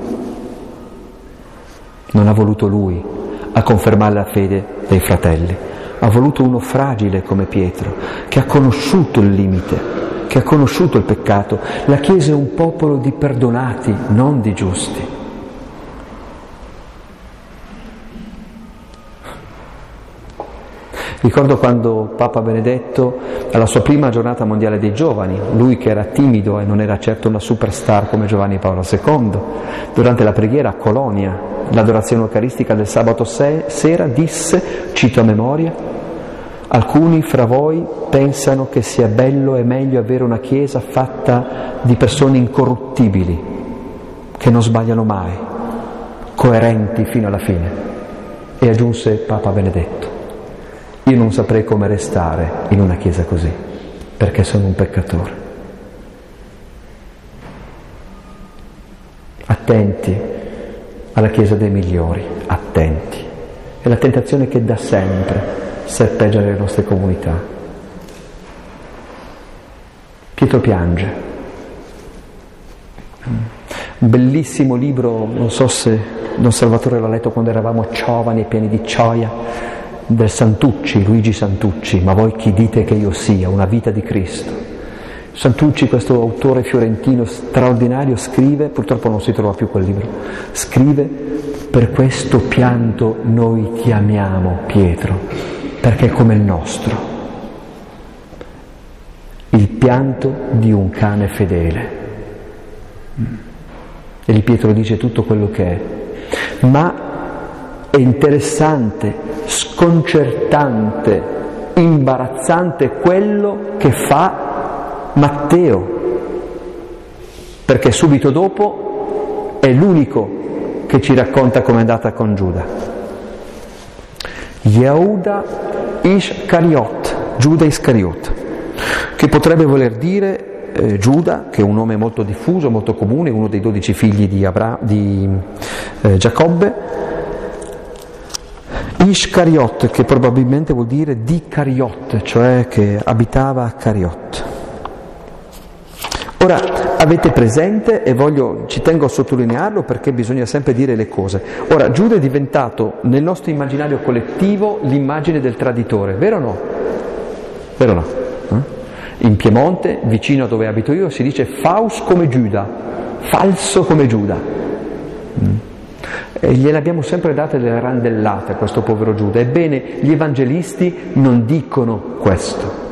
non ha voluto lui a confermare la fede dei fratelli ha voluto uno fragile come Pietro, che ha conosciuto il limite, che ha conosciuto il peccato. La Chiesa è un popolo di perdonati, non di giusti. Ricordo quando Papa Benedetto, alla sua prima giornata mondiale dei giovani, lui che era timido e non era certo una superstar come Giovanni Paolo II, durante la preghiera a Colonia, l'adorazione eucaristica del sabato sera, disse, cito a memoria, alcuni fra voi pensano che sia bello e meglio avere una chiesa fatta di persone incorruttibili, che non sbagliano mai, coerenti fino alla fine. E aggiunse Papa Benedetto, io non saprei come restare in una chiesa così, perché sono un peccatore. Attenti alla chiesa dei migliori, attenti. È la tentazione che da sempre serpeggia le nostre comunità. Pietro piange. Un bellissimo libro, non so se Don Salvatore l'ha letto quando eravamo giovani e pieni di gioia, del Santucci, Luigi Santucci, ma voi chi dite che io sia, una vita di Cristo. Santucci, questo autore fiorentino straordinario, scrive, purtroppo non si trova più quel libro, scrive, per questo pianto noi ti amiamo, Pietro, perché è come il nostro, il pianto di un cane fedele. E lì Pietro dice tutto quello che è, ma è interessante, sconcertante, imbarazzante quello che fa Matteo, perché subito dopo è l'unico che ci racconta com'è andata con Giuda. Yehuda Iscariot, Giuda Iscariot, che potrebbe voler dire eh, Giuda, che è un nome molto diffuso, molto comune, uno dei dodici figli di, Abra- di eh, Giacobbe, Ishkariot, che probabilmente vuol dire di Cariot, cioè che abitava a Cariot. Ora, avete presente, e voglio, ci tengo a sottolinearlo perché bisogna sempre dire le cose. Ora, Giuda è diventato nel nostro immaginario collettivo l'immagine del traditore, vero o no? Vero o no? Eh? In Piemonte, vicino a dove abito io, si dice faus come Giuda, falso come Giuda. Mm. E gliene abbiamo sempre date delle randellate a questo povero Giuda. Ebbene, gli evangelisti non dicono questo.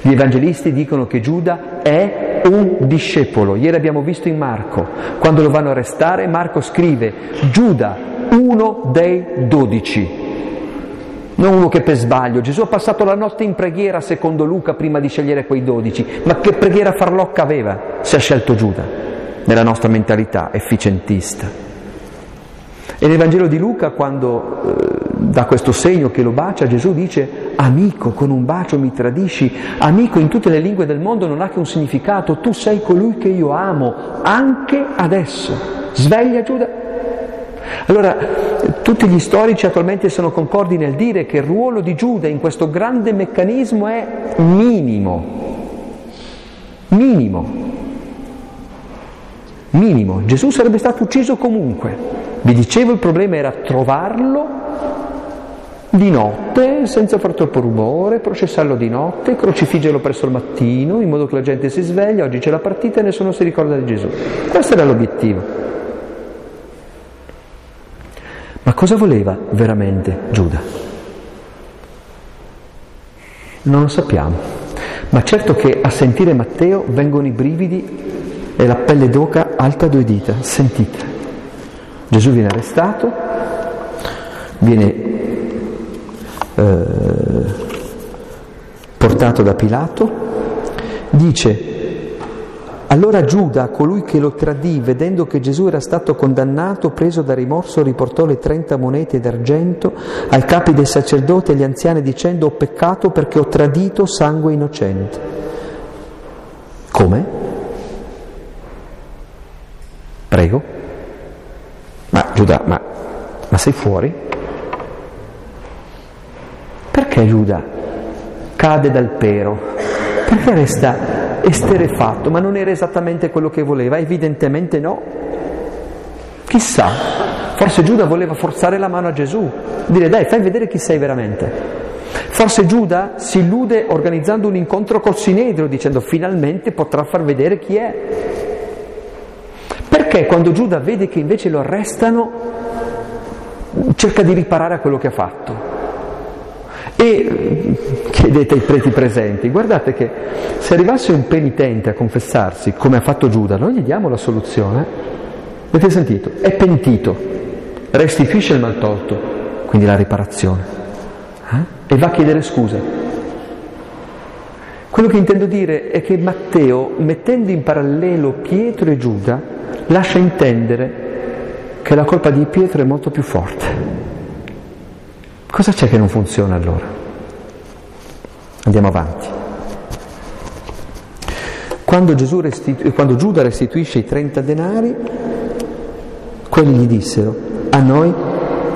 Gli evangelisti dicono che Giuda è un discepolo. Ieri abbiamo visto in Marco, quando lo vanno a arrestare, Marco scrive Giuda, uno dei dodici. Non uno che per sbaglio. Gesù ha passato la notte in preghiera, secondo Luca, prima di scegliere quei dodici. Ma che preghiera farlocca aveva se ha scelto Giuda? Nella nostra mentalità efficientista. E nel Vangelo di Luca, quando eh, dà questo segno che lo bacia, Gesù dice, amico, con un bacio mi tradisci, amico in tutte le lingue del mondo non ha che un significato, tu sei colui che io amo, anche adesso. Sveglia Giuda. Allora, tutti gli storici attualmente sono concordi nel dire che il ruolo di Giuda in questo grande meccanismo è minimo. Minimo. Minimo. Gesù sarebbe stato ucciso comunque. Vi dicevo il problema era trovarlo di notte, senza far troppo rumore, processarlo di notte, crocifiggerlo presso il mattino, in modo che la gente si sveglia, oggi c'è la partita e nessuno si ricorda di Gesù. Questo era l'obiettivo. Ma cosa voleva veramente Giuda? Non lo sappiamo, ma certo che a sentire Matteo vengono i brividi e la pelle d'oca alta due dita, sentite. Gesù viene arrestato, viene eh, portato da Pilato, dice allora Giuda, colui che lo tradì, vedendo che Gesù era stato condannato, preso da rimorso, riportò le trenta monete d'argento ai capi dei sacerdoti e agli anziani dicendo ho peccato perché ho tradito sangue innocente. Come? Prego. Ma Giuda, ma, ma sei fuori? Perché Giuda cade dal pero? Perché resta esterefatto? Ma non era esattamente quello che voleva? Evidentemente no. Chissà, forse Giuda voleva forzare la mano a Gesù, dire dai, fai vedere chi sei veramente. Forse Giuda si illude organizzando un incontro col Sinedrio dicendo finalmente potrà far vedere chi è. Perché quando Giuda vede che invece lo arrestano cerca di riparare a quello che ha fatto? E chiedete ai preti presenti, guardate che se arrivasse un penitente a confessarsi come ha fatto Giuda, noi gli diamo la soluzione. Avete sentito? È pentito, restituisce il maltolto, quindi la riparazione, eh? e va a chiedere scuse. Quello che intendo dire è che Matteo, mettendo in parallelo Pietro e Giuda, lascia intendere che la colpa di Pietro è molto più forte. Cosa c'è che non funziona allora? Andiamo avanti. Quando, restitu- quando Giuda restituisce i 30 denari, quelli gli dissero, a noi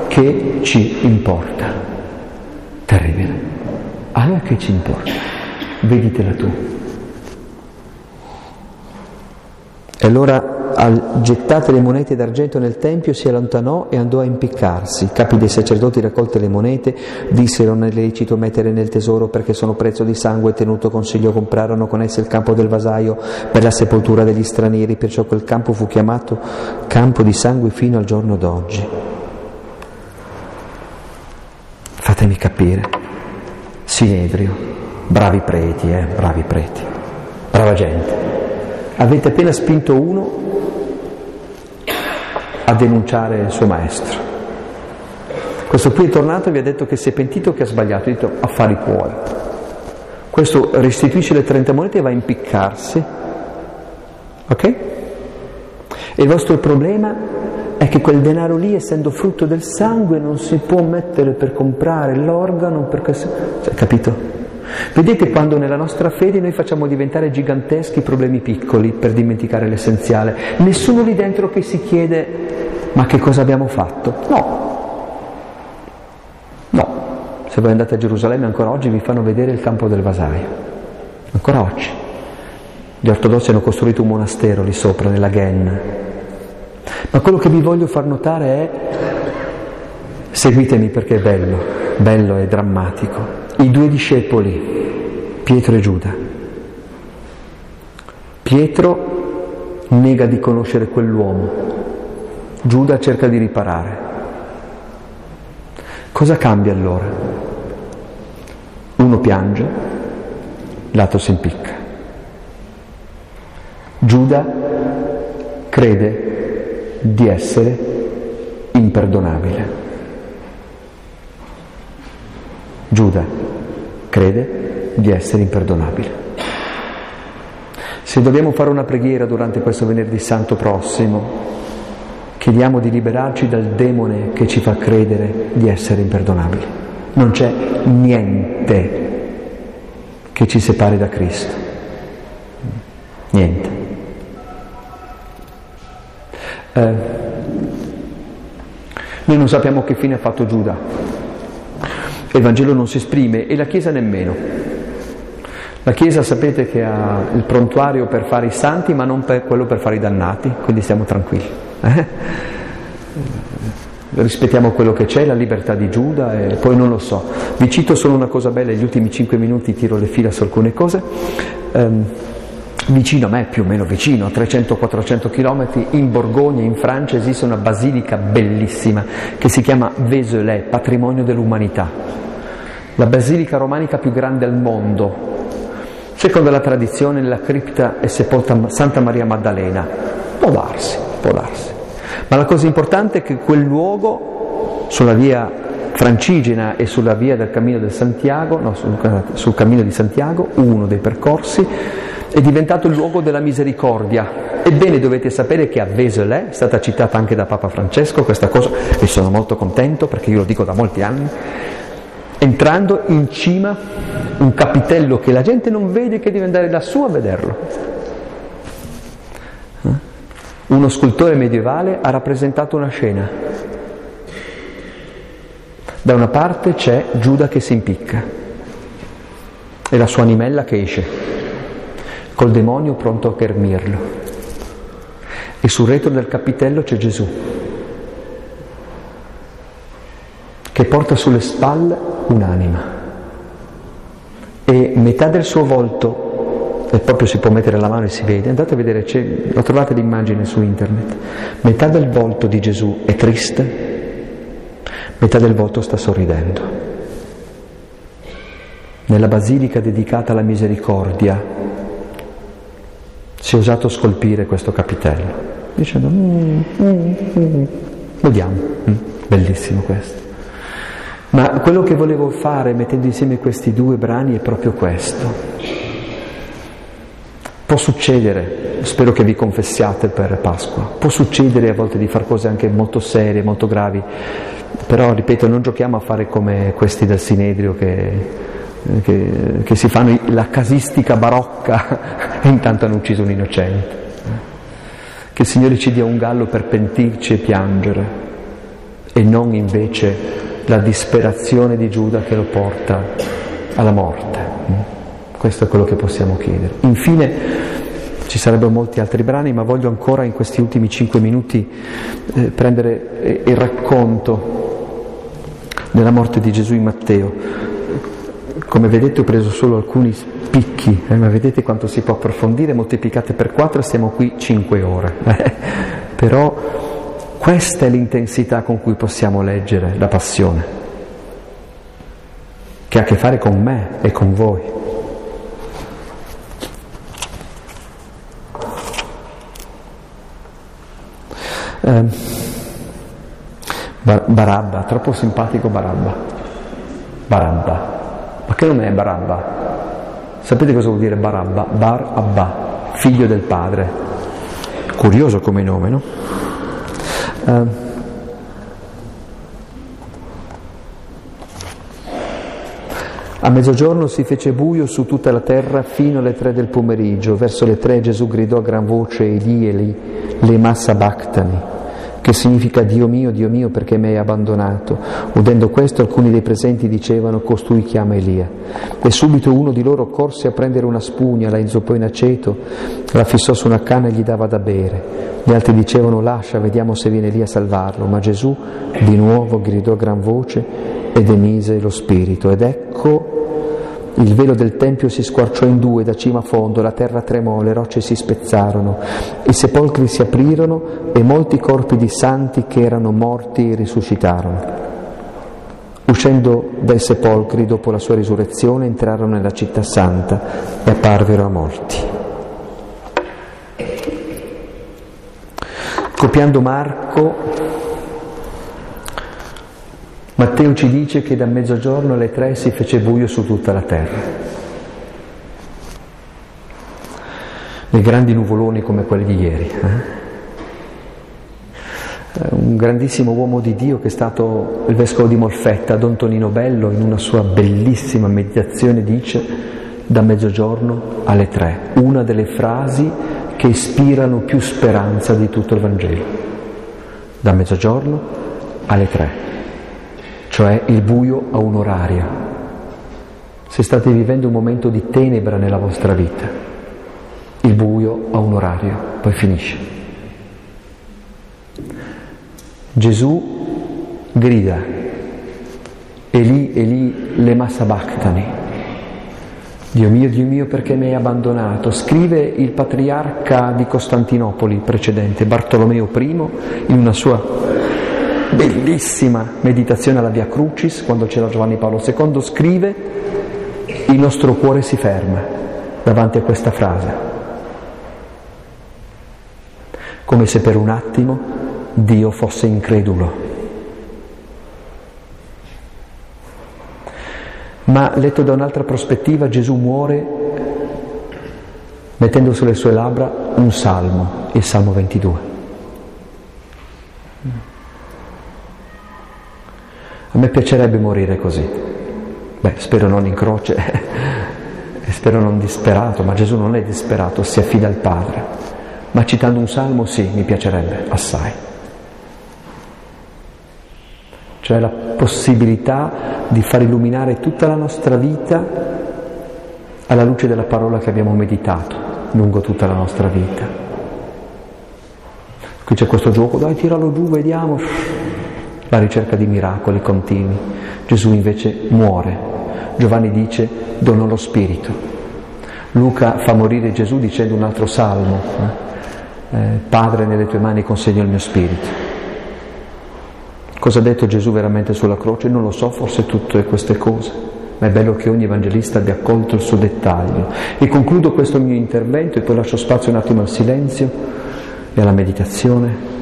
che ci importa? Terribile. A noi che ci importa? Veditela tu. E allora al, gettate le monete d'argento nel tempio, si allontanò e andò a impiccarsi. I capi dei sacerdoti raccolte le monete, dissero non è lecito mettere nel tesoro perché sono prezzo di sangue tenuto consiglio comprarono con esse il campo del vasaio per la sepoltura degli stranieri, perciò quel campo fu chiamato campo di sangue fino al giorno d'oggi. Fatemi capire, Sinedrio, bravi preti, eh, bravi preti, brava gente. Avete appena spinto uno a denunciare il suo maestro. Questo qui è tornato e vi ha detto che si è pentito che ha sbagliato, ha detto affari tuoi. Questo restituisce le 30 monete e va a impiccarsi. Ok? E il vostro problema è che quel denaro lì, essendo frutto del sangue, non si può mettere per comprare l'organo perché... Cioè, capito? Vedete quando nella nostra fede noi facciamo diventare giganteschi i problemi piccoli per dimenticare l'essenziale. Nessuno lì dentro che si chiede ma che cosa abbiamo fatto? No. No. Se voi andate a Gerusalemme ancora oggi vi fanno vedere il campo del vasaio. Ancora oggi. Gli ortodossi hanno costruito un monastero lì sopra, nella Ghen. Ma quello che vi voglio far notare è, seguitemi perché è bello, bello e drammatico i due discepoli, Pietro e Giuda. Pietro nega di conoscere quell'uomo, Giuda cerca di riparare. Cosa cambia allora? Uno piange, l'altro si impicca. Giuda crede di essere imperdonabile. Giuda crede di essere imperdonabile. Se dobbiamo fare una preghiera durante questo venerdì santo prossimo, chiediamo di liberarci dal demone che ci fa credere di essere imperdonabili. Non c'è niente che ci separi da Cristo. Niente. Eh, noi non sappiamo che fine ha fatto Giuda. Il Vangelo non si esprime e la Chiesa nemmeno. La Chiesa sapete che ha il prontuario per fare i santi ma non per quello per fare i dannati, quindi stiamo tranquilli. Eh? Rispettiamo quello che c'è, la libertà di Giuda e poi non lo so. Vi cito solo una cosa bella, negli ultimi cinque minuti tiro le fila su alcune cose. Um, vicino a me, più o meno vicino, a 300-400 km, in Borgogna, in Francia, esiste una basilica bellissima che si chiama Vézelay, patrimonio dell'umanità. La basilica romanica più grande al mondo. Secondo la tradizione, nella cripta è sepolta Santa Maria Maddalena. Può darsi, può darsi. Ma la cosa importante è che quel luogo, sulla via Francigena e sulla via del cammino del Santiago, no, sul, sul cammino di Santiago, uno dei percorsi, è diventato il luogo della misericordia. Ebbene dovete sapere che a Vézelay, è stata citata anche da Papa Francesco questa cosa, e sono molto contento perché io lo dico da molti anni, entrando in cima un capitello che la gente non vede che deve andare lassù a vederlo. Eh? Uno scultore medievale ha rappresentato una scena. Da una parte c'è Giuda che si impicca e la sua animella che esce col demonio pronto a ghermirlo. E sul retro del capitello c'è Gesù, che porta sulle spalle un'anima. E metà del suo volto, e proprio si può mettere la mano e si vede, andate a vedere, lo trovate l'immagine su internet, metà del volto di Gesù è triste, metà del volto sta sorridendo. Nella basilica dedicata alla misericordia si è usato scolpire questo capitello, dicendo, mm, mm, mm, vediamo, mm, bellissimo questo. Ma quello che volevo fare mettendo insieme questi due brani è proprio questo. Può succedere, spero che vi confessiate per Pasqua, può succedere a volte di fare cose anche molto serie, molto gravi, però ripeto, non giochiamo a fare come questi del Sinedrio che che, che, si fanno la casistica barocca e intanto hanno ucciso un innocente. Che il Signore ci dia un gallo per pentirci e piangere e non invece la disperazione di Giuda che lo porta alla morte. Questo è quello che possiamo chiedere. Infine ci sarebbero molti altri brani, ma voglio ancora in questi ultimi cinque minuti eh, prendere il racconto della morte di Gesù in Matteo. Come vedete ho preso solo alcuni spicchi, eh, ma vedete quanto si può approfondire, moltiplicate per 4 stiamo qui 5 ore. Eh. Però questa è l'intensità con cui possiamo leggere la passione, che ha a che fare con me e con voi. Eh, Barabba, troppo simpatico Barabba. Barabba. Ma che nome è Barabba? Sapete cosa vuol dire Barabba? Bar Abba, figlio del padre. Curioso come nome, no? Uh, A mezzogiorno si fece buio su tutta la terra fino alle tre del pomeriggio. Verso le tre Gesù gridò a gran voce Eli Eli, le massa bactani che significa Dio mio, Dio mio, perché mi hai abbandonato. Udendo questo, alcuni dei presenti dicevano, costui chiama Elia. E subito uno di loro corse a prendere una spugna, la inzuppò in aceto, la fissò su una canna e gli dava da bere. Gli altri dicevano, lascia, vediamo se viene lì a salvarlo. Ma Gesù di nuovo gridò a gran voce ed emise lo spirito. Ed ecco il velo del Tempio si squarciò in due da cima a fondo, la terra tremò, le rocce si spezzarono, i sepolcri si aprirono e molti corpi di santi che erano morti risuscitarono. Uscendo dai sepolcri dopo la sua risurrezione entrarono nella città santa e apparvero a morti. Copiando Marco, Matteo ci dice che da mezzogiorno alle tre si fece buio su tutta la terra. Nei grandi nuvoloni come quelli di ieri. Eh? un grandissimo uomo di Dio che è stato il vescovo di Molfetta, Don Tonino Bello, in una sua bellissima meditazione dice da mezzogiorno alle tre, una delle frasi che ispirano più speranza di tutto il Vangelo. Da mezzogiorno alle tre, cioè il buio a un orario. Se state vivendo un momento di tenebra nella vostra vita, il buio a un orario, poi finisce. Gesù grida, Eli, Eli, lema sabachthani. Dio mio, Dio mio, perché mi hai abbandonato? Scrive il patriarca di Costantinopoli precedente, Bartolomeo I, in una sua bellissima meditazione alla Via Crucis, quando c'era Giovanni Paolo II, scrive, il nostro cuore si ferma davanti a questa frase, come se per un attimo Dio fosse incredulo. Ma letto da un'altra prospettiva, Gesù muore mettendo sulle sue labbra un salmo, il Salmo 22. A me piacerebbe morire così. Beh, spero non in croce e spero non disperato, ma Gesù non è disperato, si affida al Padre. Ma citando un salmo sì, mi piacerebbe assai cioè la possibilità di far illuminare tutta la nostra vita alla luce della parola che abbiamo meditato lungo tutta la nostra vita. Qui c'è questo gioco, dai tiralo giù, vediamo, la ricerca di miracoli continui. Gesù invece muore. Giovanni dice donò lo Spirito. Luca fa morire Gesù dicendo un altro salmo, eh? Eh, Padre nelle tue mani consegno il mio Spirito. Cosa ha detto Gesù veramente sulla croce? Non lo so, forse tutte queste cose, ma è bello che ogni evangelista abbia colto il suo dettaglio. E concludo questo mio intervento e poi lascio spazio un attimo al silenzio e alla meditazione,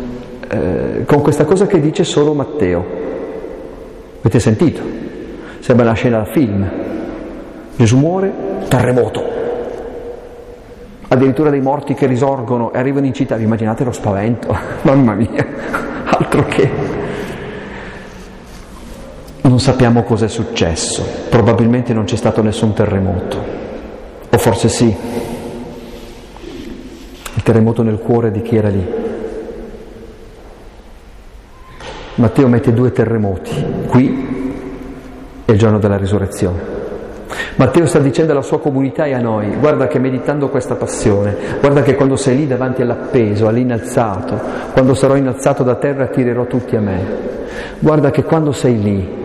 eh, con questa cosa che dice solo Matteo. Avete sentito? Sembra una scena da film. Gesù muore, terremoto. Addirittura dei morti che risorgono e arrivano in città. Vi immaginate lo spavento? Mamma mia, altro che non sappiamo cosa è successo, probabilmente non c'è stato nessun terremoto, o forse sì, il terremoto nel cuore di chi era lì. Matteo mette due terremoti, qui e il giorno della risurrezione. Matteo sta dicendo alla sua comunità e a noi, guarda che meditando questa passione, guarda che quando sei lì davanti all'appeso, all'innalzato, quando sarò innalzato da terra attirerò tutti a me. Guarda che quando sei lì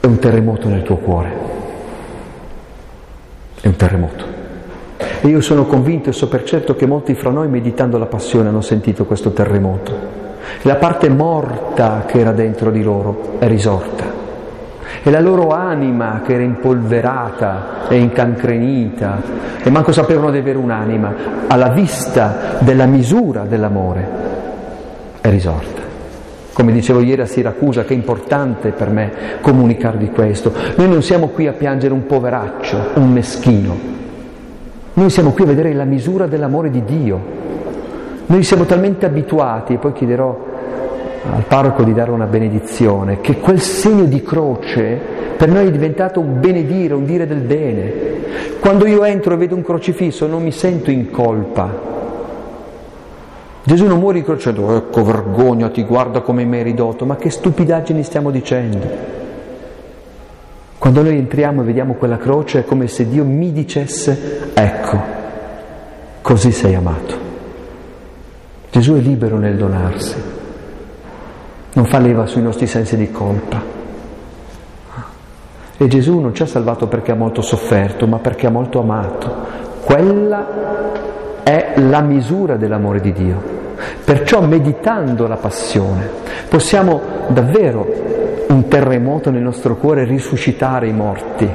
È un terremoto nel tuo cuore. È un terremoto. E io sono convinto e so per certo che molti fra noi meditando la passione hanno sentito questo terremoto. La parte morta che era dentro di loro è risorta. E la loro anima che era impolverata e incancrenita, e manco sapevano di avere un'anima, alla vista della misura dell'amore, è risorta. Come dicevo ieri a Siracusa, che è importante per me comunicarvi questo. Noi non siamo qui a piangere un poveraccio, un meschino. Noi siamo qui a vedere la misura dell'amore di Dio. Noi siamo talmente abituati, e poi chiederò al parroco di dare una benedizione, che quel segno di croce per noi è diventato un benedire, un dire del bene. Quando io entro e vedo un crocifisso non mi sento in colpa, Gesù non muore incrociato, ecco vergogna, ti guarda come ridotto, ma che stupidaggini stiamo dicendo? Quando noi entriamo e vediamo quella croce è come se Dio mi dicesse, ecco, così sei amato. Gesù è libero nel donarsi, non fa leva sui nostri sensi di colpa. E Gesù non ci ha salvato perché ha molto sofferto, ma perché ha molto amato. Quella è la misura dell'amore di Dio. Perciò meditando la passione possiamo davvero un terremoto nel nostro cuore risuscitare i morti.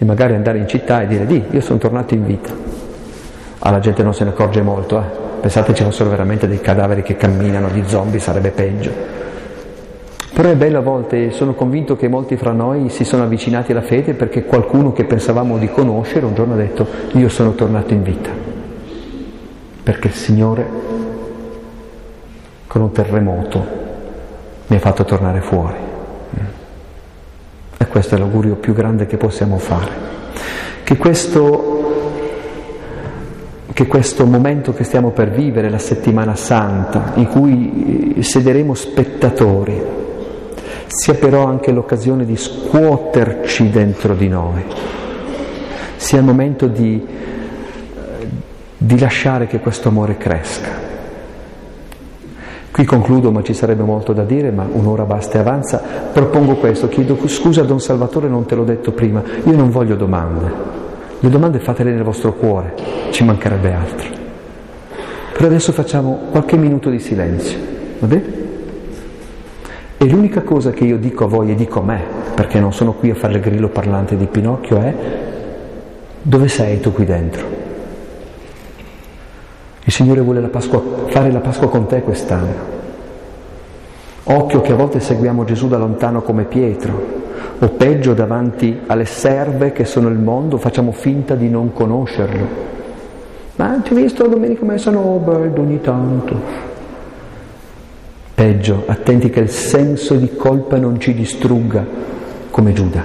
e magari andare in città e dire di, io sono tornato in vita. Ah, la gente non se ne accorge molto, eh. pensate ci fossero veramente dei cadaveri che camminano, di zombie sarebbe peggio. Però è bello a volte, sono convinto che molti fra noi si sono avvicinati alla fede perché qualcuno che pensavamo di conoscere un giorno ha detto io sono tornato in vita, perché il Signore un terremoto mi ha fatto tornare fuori. E questo è l'augurio più grande che possiamo fare. Che questo, che questo momento che stiamo per vivere, la settimana santa, in cui sederemo spettatori, sia però anche l'occasione di scuoterci dentro di noi, sia il momento di, di lasciare che questo amore cresca. Qui concludo, ma ci sarebbe molto da dire, ma un'ora basta e avanza. Propongo questo, chiedo scusa Don Salvatore, non te l'ho detto prima, io non voglio domande. Le domande fatele nel vostro cuore, ci mancherebbe altro. Però adesso facciamo qualche minuto di silenzio, va bene? E l'unica cosa che io dico a voi e dico a me, perché non sono qui a fare il grillo parlante di Pinocchio, è dove sei tu qui dentro? Il Signore vuole la Pasqua, fare la Pasqua con te quest'anno. Occhio che a volte seguiamo Gesù da lontano come Pietro, o peggio davanti alle serve che sono il mondo, facciamo finta di non conoscerlo. Ma ti ho visto domenica messa, no, bello ogni tanto. Peggio, attenti che il senso di colpa non ci distrugga come Giuda.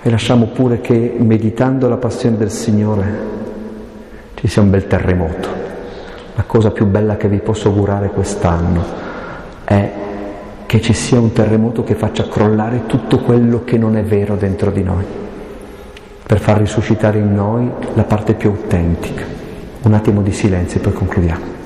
E lasciamo pure che meditando la passione del Signore ci sia un bel terremoto. La cosa più bella che vi posso augurare quest'anno è che ci sia un terremoto che faccia crollare tutto quello che non è vero dentro di noi, per far risuscitare in noi la parte più autentica. Un attimo di silenzio e poi concludiamo.